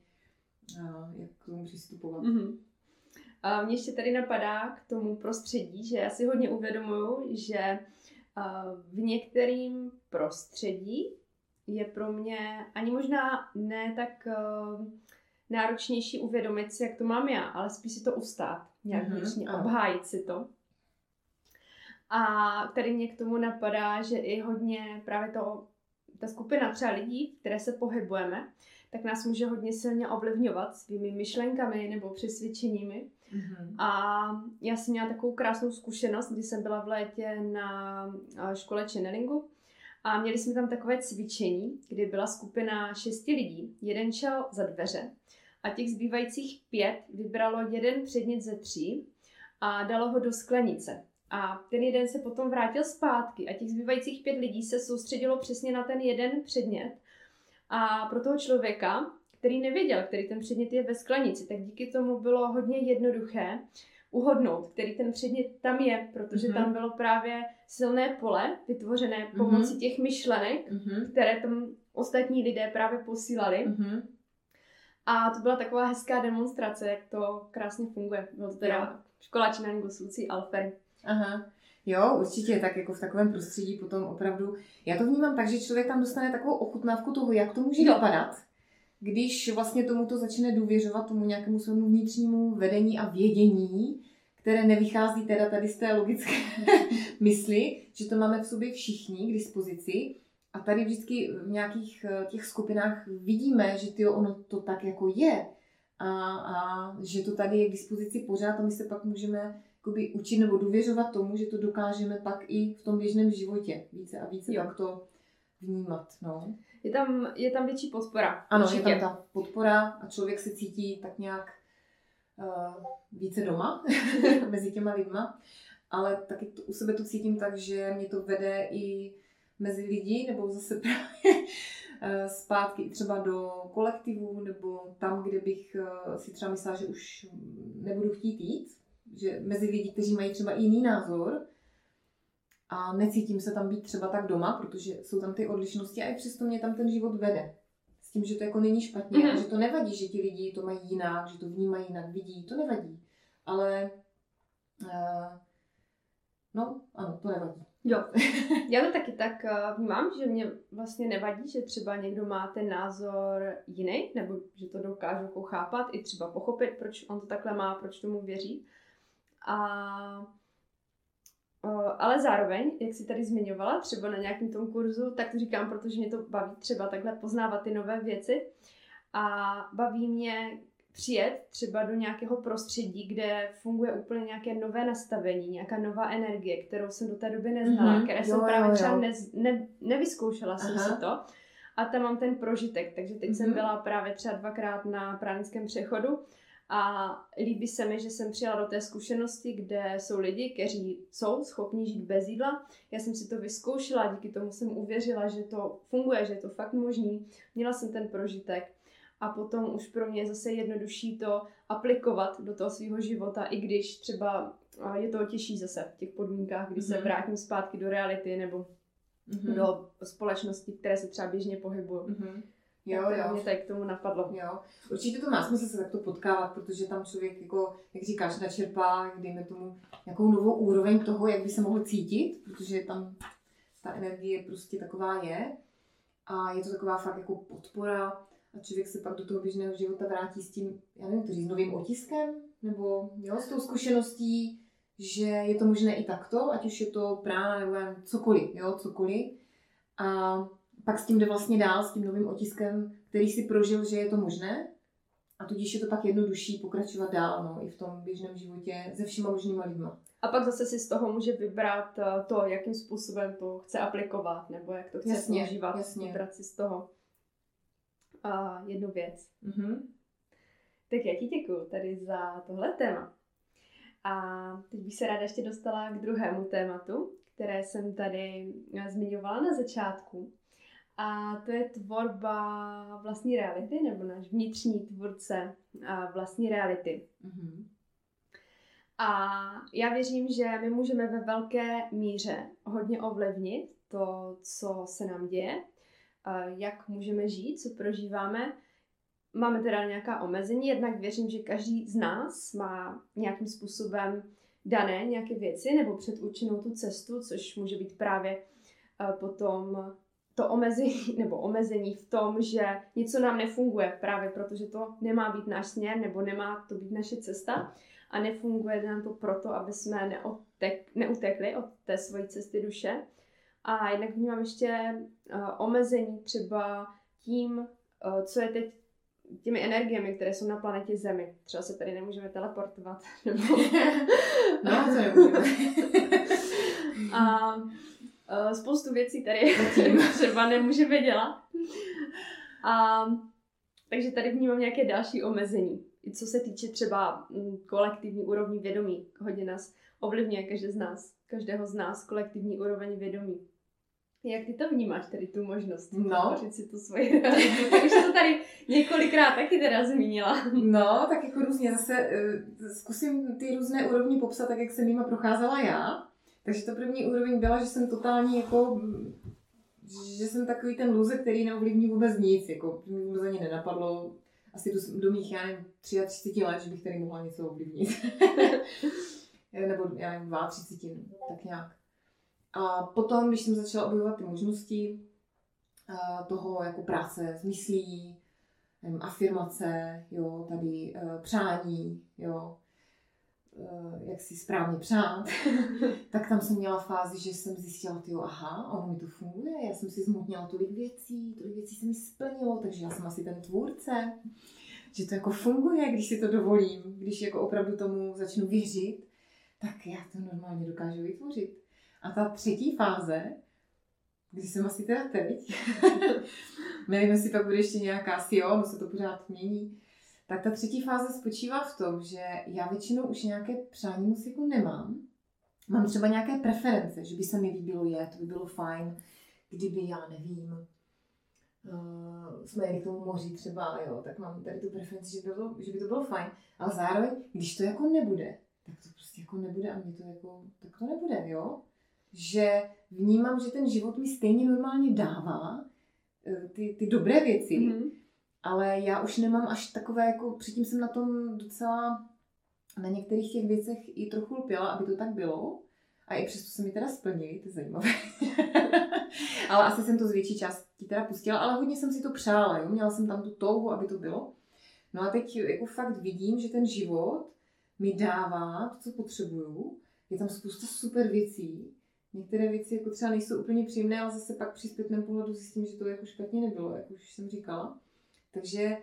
B: jak k tomu přistupovat. Mm-hmm.
A: A mě ještě tady napadá k tomu prostředí, že já si hodně uvědomuju, že v některým prostředí je pro mě ani možná ne tak náročnější uvědomit si, jak to mám já, ale spíš si to ustát, nějak mm-hmm, vnitřně, obhájit si to. A tady mě k tomu napadá, že i hodně právě to, ta skupina třeba lidí, které se pohybujeme, tak nás může hodně silně ovlivňovat svými myšlenkami nebo přesvědčeními. Mm-hmm. A já jsem měla takovou krásnou zkušenost, kdy jsem byla v létě na škole channelingu a měli jsme tam takové cvičení, kdy byla skupina šesti lidí. Jeden šel za dveře a těch zbývajících pět vybralo jeden předmět ze tří a dalo ho do sklenice. A ten jeden se potom vrátil zpátky a těch zbývajících pět lidí se soustředilo přesně na ten jeden předmět. A pro toho člověka který nevěděl, který ten předmět je ve sklenici, tak díky tomu bylo hodně jednoduché uhodnout, který ten předmět tam je, protože mm-hmm. tam bylo právě silné pole vytvořené mhm. pomocí mm-hmm. těch myšlenek, mm-hmm. které tam ostatní lidé právě posílali. Mm-hmm. A to byla taková hezká demonstrace, jak to krásně funguje. Bylo to teda jo. škola činání Sucí Alfery.
B: Aha. Jo, určitě, tak jako v takovém prostředí potom opravdu. Já to vnímám tak, že člověk tam dostane takovou ochutnávku toho, jak to může jo. vypadat když vlastně tomuto začne důvěřovat tomu nějakému svému vnitřnímu vedení a vědění, které nevychází teda tady z té logické mysli, že to máme v sobě všichni k dispozici. A tady vždycky v nějakých eh, těch skupinách vidíme, že ty ono to tak jako je. A, a že to tady je k dispozici pořád a my se pak můžeme jakoby, učit nebo důvěřovat tomu, že to dokážeme pak i v tom běžném životě více a více jo. tak to vnímat. No.
A: Je, tam, je tam větší podpora.
B: Ano, určitě. je tam ta podpora a člověk se cítí tak nějak uh, více doma mezi těma lidma, ale taky to, u sebe to cítím tak, že mě to vede i mezi lidi, nebo zase právě eh, zpátky třeba do kolektivu, nebo tam, kde bych eh, si třeba myslela, že už nebudu chtít jít, že mezi lidi, kteří mají třeba jiný názor a necítím se tam být třeba tak doma, protože jsou tam ty odlišnosti a i přesto mě tam ten život vede. S tím, že to jako není špatně mm-hmm. a že to nevadí, že ti lidi to mají jinak, že to vnímají jinak, vidí, to nevadí. Ale uh, no, ano, to nevadí.
A: Jo, já to taky tak eh, vnímám, že mě vlastně nevadí, že třeba někdo má ten názor jiný, nebo že to dokážu jako chápat, i třeba pochopit, proč on to takhle má, proč tomu věří. A ale zároveň, jak si tady zmiňovala, třeba na nějakém tom kurzu, tak to říkám, protože mě to baví třeba takhle poznávat ty nové věci. A baví mě přijet třeba do nějakého prostředí, kde funguje úplně nějaké nové nastavení, nějaká nová energie, kterou jsem do té doby neznala, mm-hmm. které jo, jsem právě jo, třeba ne, ne, nevyzkoušela jsem si to. A tam mám ten prožitek, takže teď mm-hmm. jsem mhm. byla právě třeba dvakrát na pránickém přechodu a líbí se mi, že jsem přijela do té zkušenosti, kde jsou lidi, kteří jsou schopni žít bez jídla. Já jsem si to vyzkoušela, díky tomu jsem uvěřila, že to funguje, že je to fakt možný. Měla jsem ten prožitek a potom už pro mě je zase jednodušší to aplikovat do toho svého života, i když třeba je to těžší zase v těch podmínkách, kdy mm-hmm. se mhm. vrátím zpátky do reality nebo mm-hmm. do společnosti, které se třeba běžně pohybují. Mm-hmm. Jo, tak jo. Mě tady k tomu napadlo.
B: Jo. Určitě to má smysl se takto potkávat, protože tam člověk, jako, jak říkáš, načerpá, dejme tomu, nějakou novou úroveň toho, jak by se mohl cítit, protože tam ta energie prostě taková je. A je to taková fakt jako podpora a člověk se pak do toho běžného života vrátí s tím, já nevím, to říct, novým otiskem, nebo jo, s tou zkušeností, že je to možné i takto, ať už je to prána nebo cokoliv, jo, cokoliv. A pak s tím jde vlastně dál, s tím novým otiskem, který si prožil, že je to možné. A tudíž je to pak jednodušší pokračovat dál no, i v tom běžném životě se všema možnýma lidma.
A: A pak zase si z toho může vybrat eh, to, jakým způsobem to chce aplikovat, nebo jak to chce jasně, používat, jasně. vybrat si z toho a jednu věc. Mm-hmm. Tak já ti děkuji tady za tohle téma. A teď bych se ráda ještě dostala k druhému tématu, které jsem tady eh, zmiňovala na začátku. A to je tvorba vlastní reality, nebo náš vnitřní tvůrce vlastní reality. Mm-hmm. A já věřím, že my můžeme ve velké míře hodně ovlivnit to, co se nám děje, jak můžeme žít, co prožíváme. Máme teda nějaká omezení, jednak věřím, že každý z nás má nějakým způsobem dané nějaké věci nebo předurčenou tu cestu, což může být právě potom to omezení, nebo omezení v tom, že něco nám nefunguje právě protože to nemá být náš směr nebo nemá to být naše cesta a nefunguje nám to proto, aby jsme neotek, neutekli od té svojí cesty duše. A jednak vnímám ještě uh, omezení třeba tím, uh, co je teď těmi energiemi, které jsou na planetě Zemi. Třeba se tady nemůžeme teleportovat. Nebo...
B: no, to nemůžeme.
A: a uh, spoustu věcí tady třeba nemůžeme dělat. A, takže tady vnímám nějaké další omezení. I co se týče třeba mm, kolektivní úrovní vědomí. Hodně nás ovlivňuje každý z nás, každého z nás kolektivní úroveň vědomí. Jak ty to vnímáš, tady tu možnost
B: no.
A: si tu svoji realitu? Tak už to tady několikrát taky teda zmínila.
B: No, tak jako různě. Zase uh, zkusím ty různé úrovni popsat, tak jak jsem jima procházela já. Takže to první úroveň byla, že jsem totální jako že jsem takový ten loser, který neovlivní vůbec nic, jako mi vůbec ani nenapadlo, asi do, do mých, já nevím, 33 let, že bych tady mohla něco ovlivnit. Nebo já nevím, 32, tak nějak. A potom, když jsem začala objevovat ty možnosti toho jako práce s myslí, afirmace, jo, tady přání, jo, jak si správně přát, tak tam jsem měla fázi, že jsem zjistila, ty aha, ono mi to funguje, já jsem si zmutnila tolik věcí, tolik věcí se mi splnilo, takže já jsem asi ten tvůrce, že to jako funguje, když si to dovolím, když jako opravdu tomu začnu věřit, tak já to normálně dokážu vytvořit. A ta třetí fáze, když jsem asi teda teď, nevím, jestli pak bude ještě nějaká asi jo, no se to pořád mění, tak ta třetí fáze spočívá v tom, že já většinou už nějaké přání jako nemám. Mám třeba nějaké preference, že by se mi líbilo jet, to by bylo fajn, kdyby, já nevím, uh, jsme jeli k tomu moři třeba, jo, tak mám tady tu preferenci, že by, bylo, že by to bylo fajn, ale zároveň, když to jako nebude, tak to prostě jako nebude a mě to jako, tak to nebude, jo. Že vnímám, že ten život mi stejně normálně dává eh, ty, ty dobré věci, mm-hmm ale já už nemám až takové, jako předtím jsem na tom docela na některých těch věcech i trochu lpěla, aby to tak bylo. A i přesto se mi teda splnili, to je zajímavé. ale asi jsem to z větší části teda pustila, ale hodně jsem si to přála, jo? měla jsem tam tu touhu, aby to bylo. No a teď jako fakt vidím, že ten život mi dává to, co potřebuju. Je tam spousta super věcí. Některé věci jako třeba nejsou úplně příjemné, ale zase pak při zpětném pohledu zjistím, že to jako špatně nebylo, jak už jsem říkala. Takže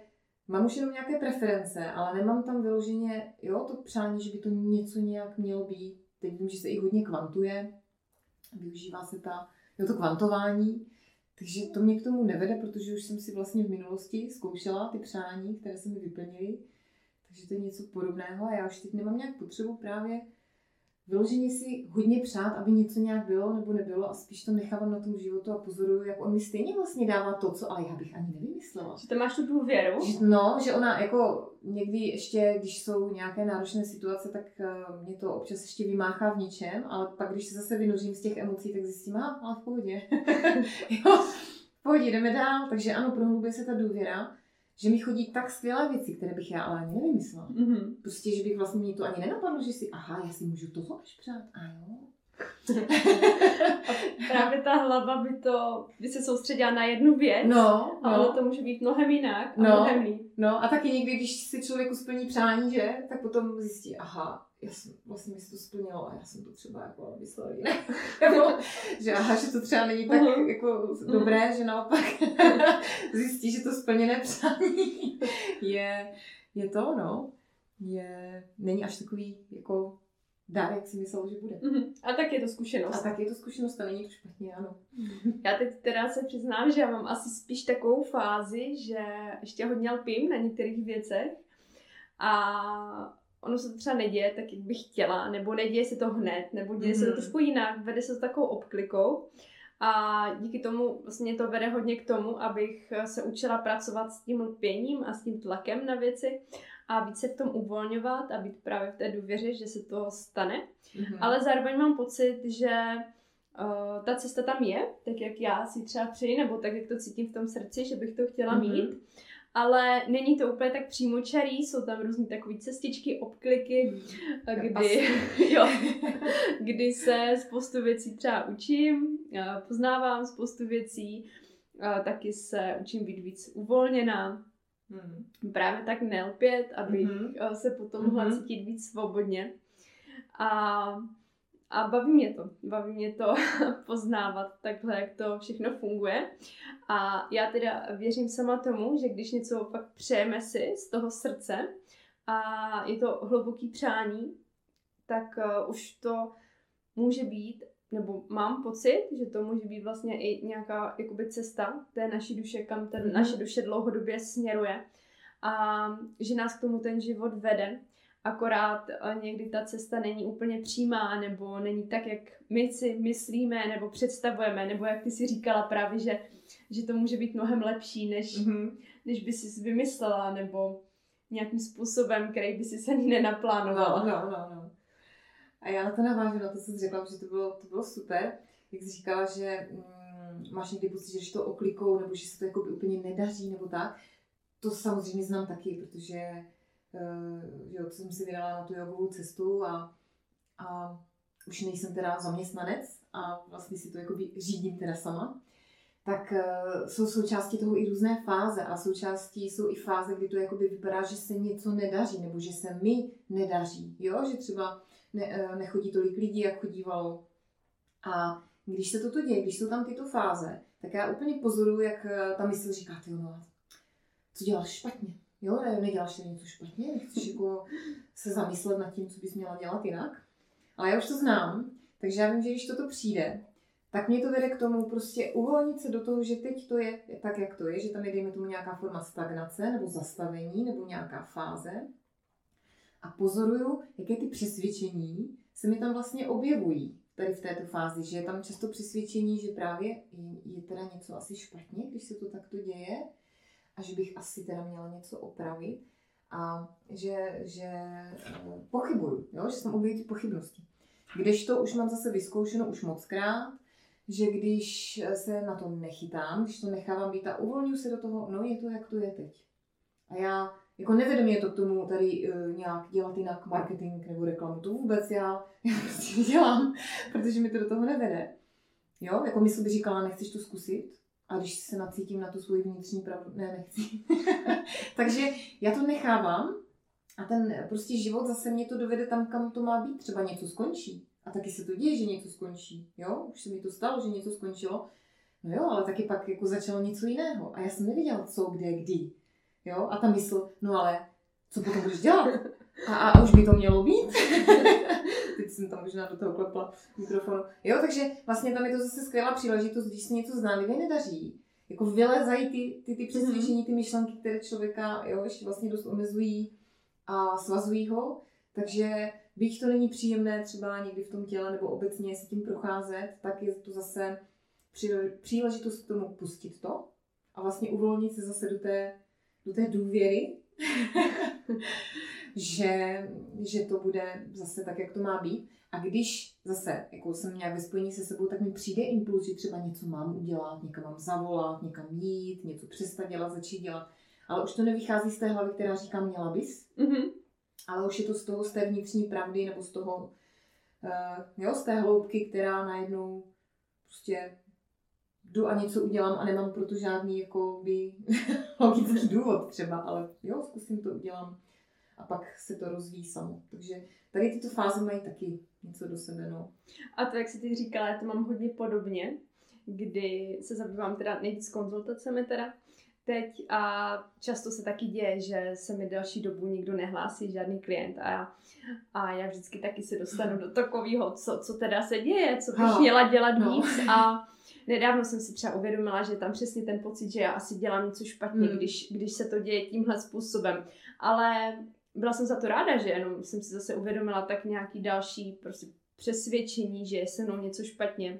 B: mám už jenom nějaké preference, ale nemám tam vyloženě, jo, to přání, že by to něco nějak mělo být. Teď vím, že se i hodně kvantuje, využívá se ta, jo, to kvantování, takže to mě k tomu nevede, protože už jsem si vlastně v minulosti zkoušela ty přání, které se mi vyplnily, takže to je něco podobného a já už teď nemám nějak potřebu právě vyloženě si hodně přát, aby něco nějak bylo nebo nebylo a spíš to nechávám na tom životu a pozoruju, jak on mi stejně vlastně dává to, co ale já bych ani nevymyslela.
A: Že to máš tu důvěru?
B: Že, no, že ona jako někdy ještě, když jsou nějaké náročné situace, tak uh, mě to občas ještě vymáchá v něčem, ale pak, když se zase vynořím z těch emocí, tak zjistím, a, v pohodě. jo, v pohodě, jdeme dál. Takže ano, prohlubuje se ta důvěra že mi chodí tak skvělé věci, které bych já ale ani nevymyslela. Mm-hmm. Prostě, že bych vlastně mě to ani nenapadlo, že si, aha, já si můžu toho až přát, a jo.
A: právě ta hlava by to, by se soustředila na jednu věc,
B: no,
A: a
B: no.
A: ono to může být mnohem jinak a
B: no,
A: mnohem líp.
B: No a taky někdy, když si člověku splní přání, že, tak potom zjistí, aha, já jsem, vlastně mi se to splnilo a já jsem to třeba jako myslela jinak. Nebo, že aha, že to třeba není tak uh-huh. jako dobré, že naopak zjistí, že to splněné přání je, je to, no. Je, není až takový jako dár, jak si myslel, že bude.
A: Uh-huh. A tak je to zkušenost.
B: A tak je to zkušenost a není to špatně, ano.
A: Já teď teda se přiznám, že já mám asi spíš takovou fázi, že ještě hodně lpím na některých věcech a ono se to třeba neděje tak, jak bych chtěla, nebo neděje se to hned, nebo děje mm-hmm. se to mhm. trošku jinak, vede se to takovou obklikou. A díky tomu vlastně to vede hodně k tomu, abych se učila pracovat s tím lpěním a s tím tlakem na věci a více v tom uvolňovat a být právě v té důvěře, že se to stane. Mm-hmm. Ale zároveň mám pocit, že uh, ta cesta tam je, tak jak já si třeba přeji, nebo tak, jak to cítím v tom srdci, že bych to chtěla mm-hmm. mít ale není to úplně tak přímočarý, jsou tam různé takové cestičky, obkliky, hmm. kdy, jo, kdy se spoustu věcí třeba učím, poznávám spoustu věcí, taky se učím být víc uvolněná, hmm. právě tak nelpět, abych hmm. se potom mohla hmm. cítit víc svobodně. A a baví mě to. Baví mě to poznávat takhle, jak to všechno funguje. A já teda věřím sama tomu, že když něco pak přejeme si z toho srdce a je to hluboký přání, tak uh, už to může být, nebo mám pocit, že to může být vlastně i nějaká jakoby cesta té naší duše, kam ten mm-hmm. naše duše dlouhodobě směruje. A že nás k tomu ten život vede akorát eh, někdy ta cesta není úplně přímá, nebo není tak, jak my si myslíme, nebo představujeme, nebo jak ty si říkala právě, že, že to může být mnohem lepší, než, mm-hmm. než by si vymyslela, nebo nějakým způsobem, který by si se ani nenaplánovala.
B: No, no, no, no. A já na to navážu, na to, co jsi řekla, že to bylo, to bylo super. Jak jsi říkala, že mm, máš někdy pocit, že když to oklikou, nebo že se to jako úplně nedaří, nebo tak. To samozřejmě znám taky, protože Eh, jo, jsem si vydala na tu jogovou cestu a, a už nejsem teda zaměstnanec a vlastně si to jako řídím teda sama. tak uh, jsou součástí toho i různé fáze a součástí jsou i fáze, kdy to jakoby vypadá, že se něco nedaří nebo že se mi nedaří, jo, že třeba ne, uh, nechodí tolik lidí, jak chodívalo. A když se toto děje, když jsou tam tyto fáze, tak já úplně pozoruju, jak ta mysl říká, ty no, co děláš špatně? Jo, ne, neděláš něco špatně, nechceš jako se zamyslet nad tím, co bys měla dělat jinak. Ale já už to znám, takže já vím, že když toto přijde, tak mě to vede k tomu prostě uvolnit se do toho, že teď to je tak, jak to je, že tam je, dejme tomu, nějaká forma stagnace nebo zastavení nebo nějaká fáze. A pozoruju, jaké ty přesvědčení se mi tam vlastně objevují tady v této fázi, že je tam často přesvědčení, že právě je, je teda něco asi špatně, když se to takto děje a že bych asi teda měla něco opravit a že, že eh, pochybuju, jo? že jsem ty pochybnosti. Když to už mám zase vyzkoušeno už moc krát, že když se na to nechytám, když to nechávám být a uvolňuji se do toho, no je to, jak to je teď. A já, jako nevede mě to k tomu tady uh, nějak dělat jinak marketing nebo reklamu, to vůbec já, já prostě dělám, protože mi to do toho nevede. Jo, jako mysl by říkala, nechceš to zkusit, a když se nacítím na tu svoji vnitřní pravdu, ne, nechci. Takže já to nechávám a ten prostě život zase mě to dovede tam, kam to má být. Třeba něco skončí. A taky se to děje, že něco skončí. Jo, už se mi to stalo, že něco skončilo. No jo, ale taky pak jako začalo něco jiného. A já jsem nevěděla, co, kde, kdy. Jo, a ta mysl, no ale co potom budeš dělat? A, a už by to mělo být. Teď jsem tam možná do toho klepla mikrofonu. Jo, takže vlastně tam je to zase skvělá příležitost, když se něco zdánlivě nedaří. Jako vylezají ty, ty, ty přesvědčení, ty myšlenky, které člověka jo, ještě vlastně dost omezují a svazují ho. Takže byť to není příjemné třeba někdy v tom těle nebo obecně se tím procházet, tak je to zase příležitost k tomu pustit to a vlastně uvolnit se zase do té, do té důvěry, že, že to bude zase tak, jak to má být. A když zase jako jsem nějak ve spojení se sebou, tak mi přijde impuls, že třeba něco mám udělat, někam mám zavolat, někam jít, něco přestat dělat, začít dělat. Ale už to nevychází z té hlavy, která říká, měla bys. Mm-hmm ale už je to z toho, z té vnitřní pravdy, nebo z toho, uh, jo, z té hloubky, která najednou prostě jdu a něco udělám a nemám pro to žádný jako by logický důvod třeba, ale jo, zkusím to udělám a pak se to rozvíjí samo. Takže tady tyto fáze mají taky něco do sebe, no.
A: A to, jak jsi ty říkala, já to mám hodně podobně, kdy se zabývám teda nejvíc konzultacemi teda, teď a často se taky děje, že se mi další dobu nikdo nehlásí, žádný klient a já, a já vždycky taky se dostanu do takového, co, co teda se děje, co bych měla dělat no. víc a nedávno jsem si třeba uvědomila, že tam přesně ten pocit, že já asi dělám něco špatně, hmm. když, když se to děje tímhle způsobem. Ale byla jsem za to ráda, že jenom jsem si zase uvědomila tak nějaký další prostě přesvědčení, že je se mnou něco špatně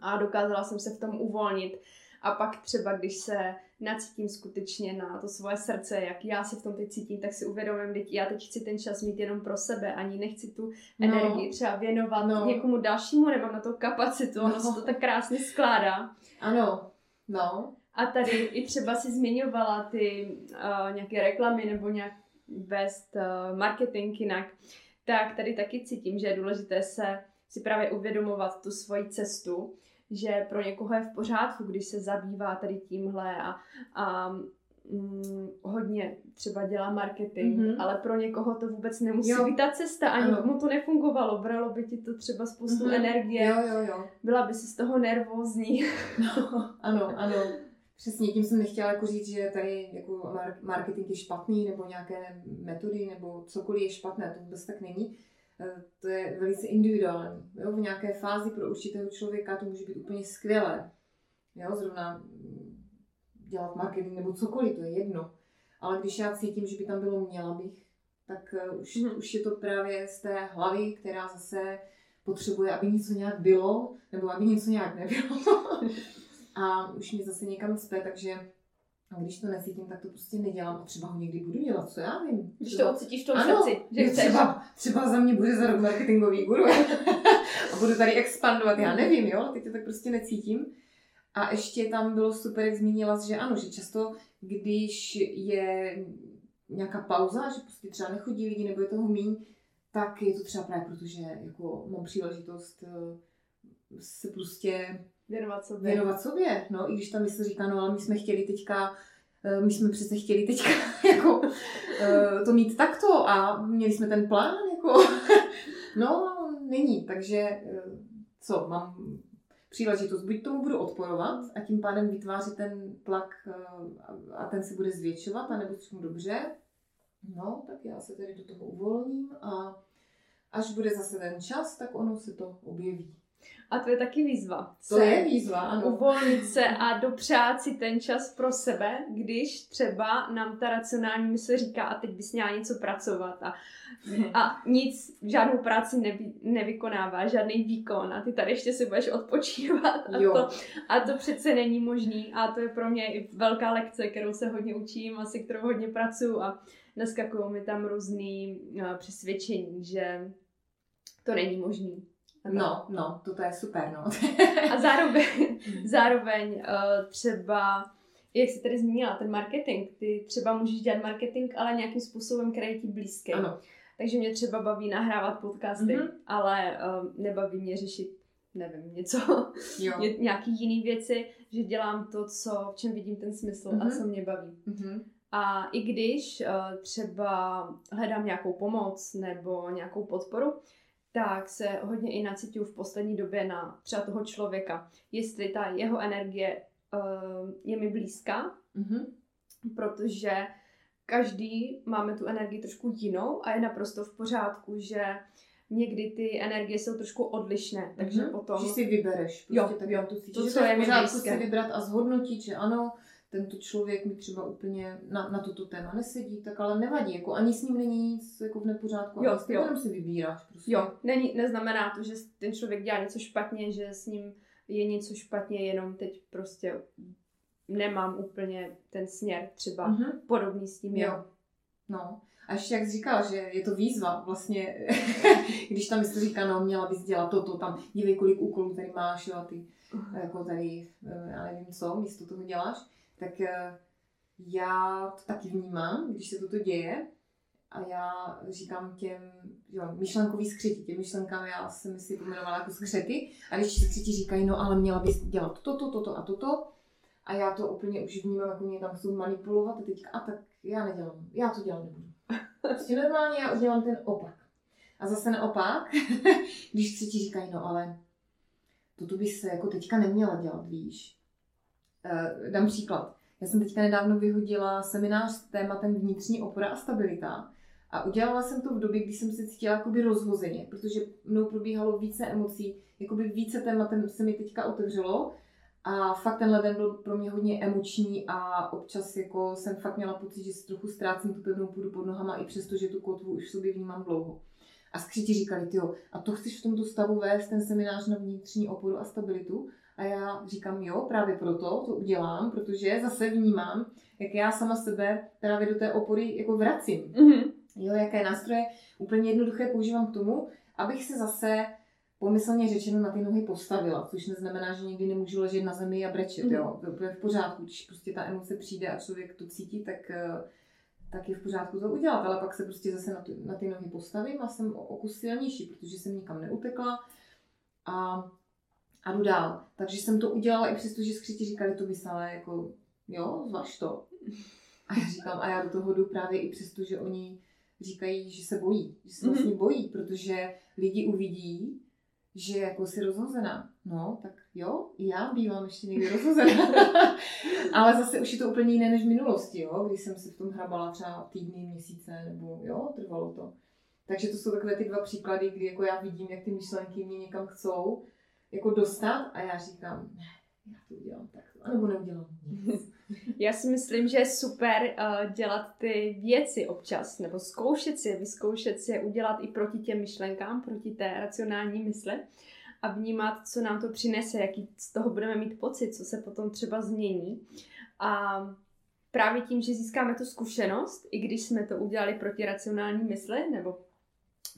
A: a dokázala jsem se v tom uvolnit a pak třeba, když se nacítím skutečně na to svoje srdce, jak já se v tom teď cítím, tak si uvědomím, že já teď chci ten čas mít jenom pro sebe, ani nechci tu no. energii třeba věnovat no. někomu dalšímu, nemám na to kapacitu, no. ono se to tak krásně skládá.
B: Ano, no.
A: A tady i třeba si zmiňovala ty uh, nějaké reklamy nebo nějak vést uh, marketing jinak, tak tady taky cítím, že je důležité se si právě uvědomovat tu svoji cestu, že pro někoho je v pořádku, když se zabývá tady tímhle a, a mm, hodně třeba dělá marketing, mm-hmm. ale pro někoho to vůbec nemusí jo. být ta cesta, ani ano. mu to nefungovalo, bralo by ti to třeba spoustu mm-hmm. energie,
B: jo, jo, jo.
A: byla by si z toho nervózní.
B: No, ano, ano. Přesně, tím jsem nechtěla jako říct, že tady jako marketing je špatný, nebo nějaké metody, nebo cokoliv je špatné, to vůbec tak není Eh, to je velice individuální. Jo? V nějaké fázi pro určitého člověka to může být úplně skvělé. Jo? Zrovna mm, dělat marketing nebo cokoliv, to je jedno. Ale když já cítím, že by tam bylo měla bych, tak eh, už, mm-hmm. už je to právě z té hlavy, která zase potřebuje, aby něco nějak bylo, nebo aby něco nějak nebylo. a už mě zase někam cpe, takže a když to necítím, tak to prostě nedělám a třeba ho někdy budu dělat, co já vím.
A: Když to ocítíš v tom ano, srdci,
B: že třeba, třeba za mě bude za rok marketingový guru a budu tady expandovat, já nevím, jo, teď to tak prostě necítím. A ještě tam bylo super, jak zmínila, že ano, že často, když je nějaká pauza, že prostě třeba nechodí lidi nebo je toho míň, tak je to třeba právě proto, že jako mám příležitost eh, se prostě
A: Věnovat sobě.
B: Věnovat sobě, no, i když ta mysl říká, no ale my jsme chtěli teďka eh, my jsme přece chtěli teďka jako, eh, to mít takto a měli jsme ten plán, jako, no, není, takže eh, co, mám příležitost, buď tomu budu odporovat a tím pádem vytvářet ten tlak a ten se bude zvětšovat, anebo řeknu dobře, no, tak já se tady do toho uvolním a až bude zase ten čas, tak ono se to objeví.
A: A to je taky výzva.
B: To se je výzva, ano.
A: Uvolnit se a dopřát si ten čas pro sebe, když třeba nám ta racionální mysl říká, a teď bys měla něco pracovat. A, a nic, žádnou práci nevy, nevykonává, žádný výkon. A ty tady ještě si budeš odpočívat. A to, a to přece není možný. A to je pro mě i velká lekce, kterou se hodně učím a si kterou hodně pracuji. A naskakují mi tam různý uh, přesvědčení, že to není možný.
B: No, no, to je super, no.
A: a zároveň, zároveň uh, třeba, jak jsi tady zmínila, ten marketing, ty třeba můžeš dělat marketing, ale nějakým způsobem, který je ti blízký.
B: Ano.
A: Takže mě třeba baví nahrávat podcasty, mm-hmm. ale uh, nebaví mě řešit nevím, něco, jo. nějaký jiný věci, že dělám to, co, v čem vidím ten smysl mm-hmm. a mhm. co mě baví. Mm-hmm. A i když uh, třeba hledám nějakou pomoc nebo nějakou podporu, tak se hodně i nacituju v poslední době na třeba toho člověka, jestli ta jeho energie uh, je mi blízká, mm-hmm. protože každý máme tu energii trošku jinou a je naprosto v pořádku, že někdy ty energie jsou trošku odlišné, takže mm-hmm. potom...
B: Že si vybereš, prostě
A: jo,
B: tak
A: jo,
B: to cítíš, to, co je, je v pořádku si vybrat a zhodnotit, že ano, tento člověk mi třeba úplně na, na toto téma nesedí, tak ale nevadí, jako ani s ním není nic jako v nepořádku, jo, ale jo. jenom si vybíráš prostě.
A: Jo, není, neznamená to, že ten člověk dělá něco špatně, že s ním je něco špatně, jenom teď prostě nemám úplně ten směr třeba mm-hmm. podobný s tím.
B: Jo. No. A ještě jak jsi říkal, že je to výzva vlastně, když tam jsi říká, no měla bys dělat toto, tam dívej, kolik úkolů tady máš, jo, a ty jako tady, eh, já nevím co, místo toho děláš tak eh, já to taky vnímám, když se toto děje. A já říkám těm, jo, myšlenkový skřeti, těm myšlenkám já jsem si pojmenovala jako skřety. A když ti skřeti říkají, no ale měla bys dělat toto, toto a toto. A já to úplně už vnímám, jako mě tam chcou manipulovat a teďka, a tak já nedělám, já to dělat nebudu. Prostě normálně já udělám ten opak. A zase naopak, když skřeti říkají, no ale toto bys se jako teďka neměla dělat, víš. Uh, dám příklad. Já jsem teďka nedávno vyhodila seminář s tématem vnitřní opora a stabilita. A udělala jsem to v době, kdy jsem se cítila jakoby rozhozeně, protože mnou probíhalo více emocí, jakoby více tématem se mi teďka otevřelo. A fakt tenhle den byl pro mě hodně emoční a občas jako jsem fakt měla pocit, že si trochu ztrácím tu pevnou půdu pod nohama, i přesto, že tu kotvu už v sobě vnímám dlouho. A skříti říkali, ty a to chceš v tomto stavu vést ten seminář na vnitřní oporu a stabilitu? A já říkám, jo, právě proto to udělám, protože zase vnímám, jak já sama sebe právě do té opory jako vracím. Mm-hmm. Jo, jaké nástroje úplně jednoduché používám k tomu, abych se zase pomyslně řečeno na ty nohy postavila, což neznamená, že někdy nemůžu ležet na zemi a brečet, mm-hmm. jo. To je v pořádku, když prostě ta emoce přijde a člověk to cítí, tak, eh, tak je v pořádku to udělat, ale pak se prostě zase na ty, na ty nohy postavím a jsem o kus silnější, protože jsem nikam neutekla a a jdu dál. Takže jsem to udělala i přesto, že skřiti říkali, to bys ale jako, jo, zvaž to. A já říkám, a já do toho jdu právě i přesto, že oni říkají, že se bojí, že se vlastně mhm. bojí, protože lidi uvidí, že jako si rozhozená. No, tak jo, i já bývám ještě někdy rozhozená. Ale zase už je to úplně jiné než v minulosti, jo, když jsem se v tom hrabala třeba týdny, měsíce, nebo jo, trvalo to. Takže to jsou takové ty dva příklady, kdy jako já vidím, jak ty myšlenky mě někam chcou jako dostat a já říkám, ne, já to udělám tak, anebo neudělám nic.
A: Já si myslím, že je super uh, dělat ty věci občas, nebo zkoušet si, vyzkoušet si je udělat i proti těm myšlenkám, proti té racionální mysli a vnímat, co nám to přinese, jaký z toho budeme mít pocit, co se potom třeba změní. A právě tím, že získáme tu zkušenost, i když jsme to udělali proti racionální mysli, nebo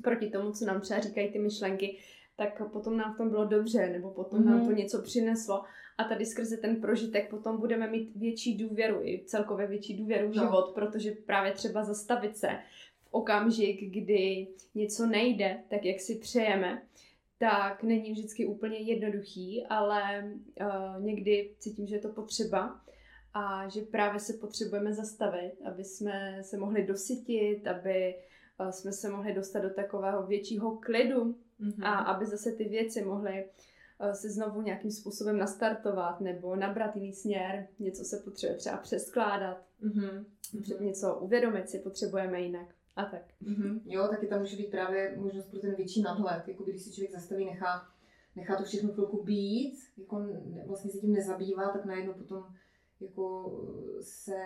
A: proti tomu, co nám třeba říkají ty myšlenky, tak potom nám v tom bylo dobře, nebo potom mm-hmm. nám to mhm. něco přineslo. A tady skrze ten prožitek potom budeme mít větší důvěru, i celkově větší důvěru v no. život, protože právě třeba zastavit se v okamžik, kdy něco nejde tak, jak si přejeme, tak není vždycky úplně jednoduchý, ale uh, někdy cítím, že je to potřeba a že právě se potřebujeme zastavit, aby jsme se mohli dosytit, aby uh, jsme se mohli dostat do takového většího klidu mm-hmm. a aby zase ty věci mohly uh, se znovu nějakým způsobem nastartovat nebo nabrat jiný směr, něco se potřebuje třeba přeskládat, mm-hmm. něco uvědomit si potřebujeme jinak. A tak.
B: Mm-hmm. Jo, taky tam může být právě možnost pro ten větší nadhled, jako když si člověk zastaví, nechá, nechá to všechno chvilku být, jako vlastně se tím nezabývá, tak najednou potom jako se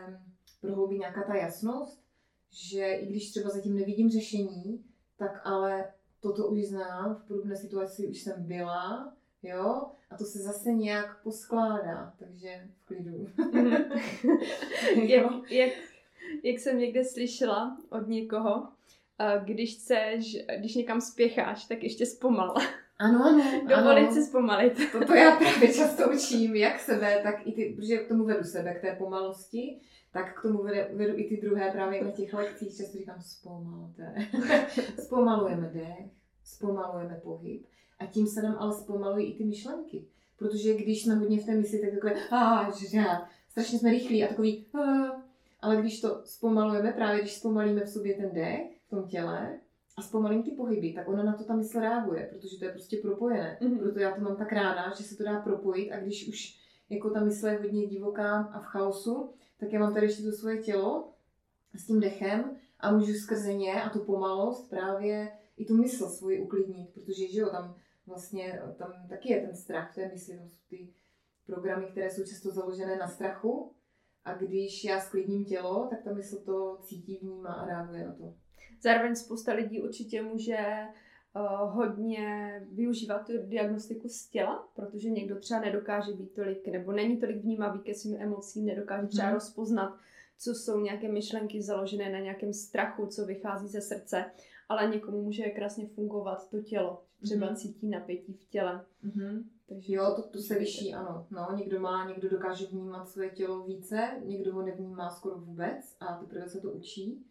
B: prohloubí nějaká ta jasnost, že i když třeba zatím nevidím řešení, tak ale toto už znám, v podobné situaci už jsem byla, jo, a to se zase nějak poskládá, takže v klidu. Mm-hmm.
A: jak, jak, jak jsem někde slyšela od někoho, když chceš, když někam spěcháš, tak ještě zpomal.
B: Ano, ano.
A: Dovolit
B: ano.
A: si zpomalit.
B: To já právě často učím, jak sebe, tak i ty, protože k tomu vedu sebe, k té pomalosti, tak k tomu vedu, vedu i ty druhé právě na těch lekcích, často říkám zpomalte. Zpomalujeme dech, zpomalujeme pohyb a tím se nám ale zpomalují i ty myšlenky. Protože když jsme hodně v té mysli, tak takové, a, že strašně jsme rychlí a takový, a, ale když to zpomalujeme, právě když zpomalíme v sobě ten dech, v tom těle, a zpomalím ty pohyby, tak ona na to ta mysl reaguje, protože to je prostě propojené. Mm-hmm. Proto já to mám tak ráda, že se to dá propojit a když už jako ta mysl je hodně divoká a v chaosu, tak já mám tady ještě to svoje tělo s tím dechem a můžu skrze ně a tu pomalost právě i tu mysl svoji uklidnit, protože že jo, tam vlastně tam taky je ten strach v té mysli, tam jsou ty programy, které jsou často založené na strachu a když já sklidním tělo, tak ta mysl to cítí, vnímá a reaguje na to.
A: Zároveň spousta lidí určitě může uh, hodně využívat tu diagnostiku z těla, protože někdo třeba nedokáže být tolik, nebo není tolik vnímavý ke svým emocím, nedokáže třeba hmm. rozpoznat, co jsou nějaké myšlenky založené na nějakém strachu, co vychází ze srdce, ale někomu může krásně fungovat to tělo. Třeba hmm. cítí napětí v těle.
B: Hmm. Takže jo, to, to se liší, ano. No, někdo má, někdo dokáže vnímat své tělo více, někdo ho nevnímá skoro vůbec a teprve se to učí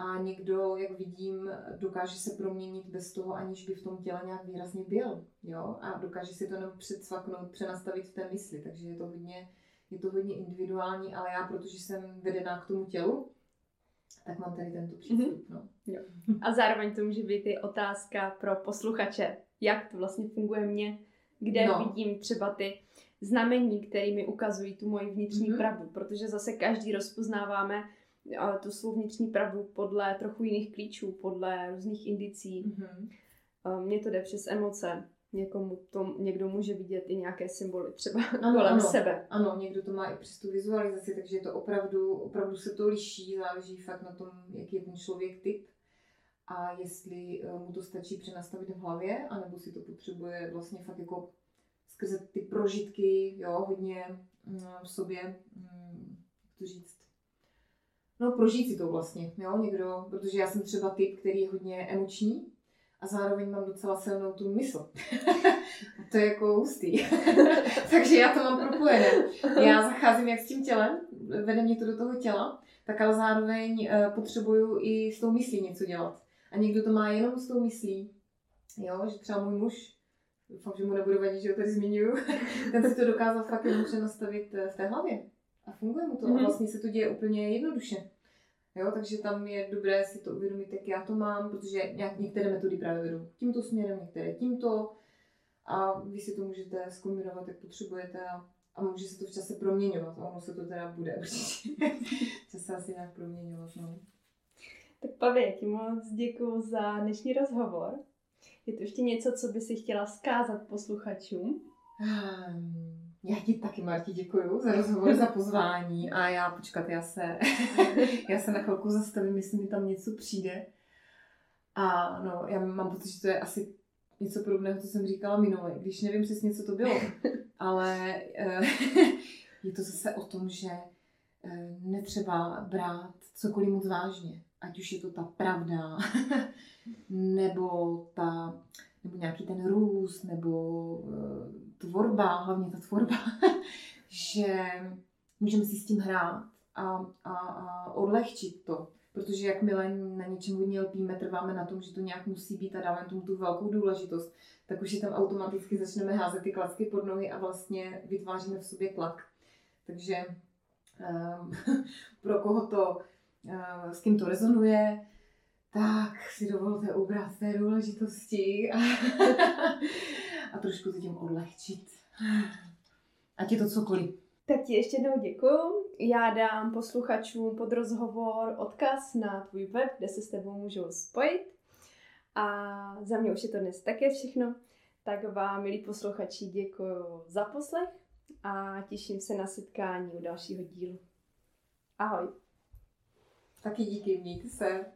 B: a někdo, jak vidím, dokáže se proměnit bez toho, aniž by v tom těle nějak výrazně byl, jo, a dokáže si to jenom předsvaknout, přenastavit v té mysli, takže je to hodně, je to hodně individuální, ale já, protože jsem vedená k tomu tělu, tak mám tady tento přístup, mm-hmm. no.
A: Jo. A zároveň to může být i otázka pro posluchače, jak to vlastně funguje mně, kde no. vidím třeba ty znamení, které mi ukazují tu moji vnitřní mm-hmm. pravdu, protože zase každý rozpoznáváme tu svou vnitřní pravdu podle trochu jiných klíčů, podle různých indicí. Mm-hmm. Mně to jde přes emoce. Někomu to, někdo může vidět i nějaké symboly třeba ano, kolem
B: ano,
A: sebe.
B: Ano, někdo to má i přes tu vizualizaci, takže to opravdu, opravdu se to liší, záleží fakt na tom, jaký je ten člověk typ a jestli eh, mu to stačí přenastavit v hlavě, anebo si to potřebuje vlastně fakt jako skrze ty prožitky, jo, hodně mm, v sobě, mm, jak to říct, no prožít si to vlastně, jo, někdo, protože já jsem třeba typ, který je hodně emoční a zároveň mám docela silnou tu mysl. a to je jako hustý. Takže já to mám propojené. Já zacházím jak s tím tělem, vede mě to do toho těla, tak ale zároveň uh, potřebuju i s tou myslí něco dělat. A někdo to má jenom s tou myslí, jo, že třeba můj muž, doufám, že mu nebudu vadit, že ho tady zmiňuju, ten si to dokázal fakt jenom nastavit eh, v té hlavě. A funguje mu to. Mm-hmm. A mhm. vlastně se to děje úplně jednoduše. Jo, takže tam je dobré si to uvědomit, jak já to mám, protože nějak, některé metody právě vedou tímto směrem, některé tímto. A vy si to můžete zkombinovat, jak potřebujete a, a může se to v čase proměňovat. A ono se to teda bude určitě čase asi nějak proměňovat. No.
A: Tak Pavě, ti moc děkuji za dnešní rozhovor. Je to ještě něco, co by si chtěla zkázat posluchačům?
B: Um, já ti taky, Marti, děkuji za rozhovor, za pozvání a já, počkat, já se, já se na chvilku zastavím, jestli mi tam něco přijde. A no, já mám pocit, že to je asi něco podobného, co jsem říkala minule, když nevím přesně, co to bylo, ale uh, je to zase o tom, že uh, netřeba brát cokoliv moc vážně, ať už je to ta pravda, nebo ta, nebo nějaký ten růst, nebo uh, tvorba, hlavně ta tvorba, že můžeme si s tím hrát a, a, a odlehčit to. protože jakmile na něčem hodně lpíme, trváme na tom, že to nějak musí být a dáváme tomu tu velkou důležitost, tak už je tam automaticky začneme házet ty klacky pod nohy a vlastně vytváříme v sobě tlak. Takže um, pro koho to, s kým to rezonuje, tak si dovolte ubrat té důležitosti a, a trošku to tím odlehčit. Ať je to cokoliv.
A: Tak ti ještě jednou děkuju. Já dám posluchačům pod rozhovor odkaz na tvůj web, kde se s tebou můžou spojit. A za mě už je to dnes také všechno. Tak vám, milí posluchači, děkuji za poslech a těším se na setkání u dalšího dílu. Ahoj.
B: Taky díky, mějte se.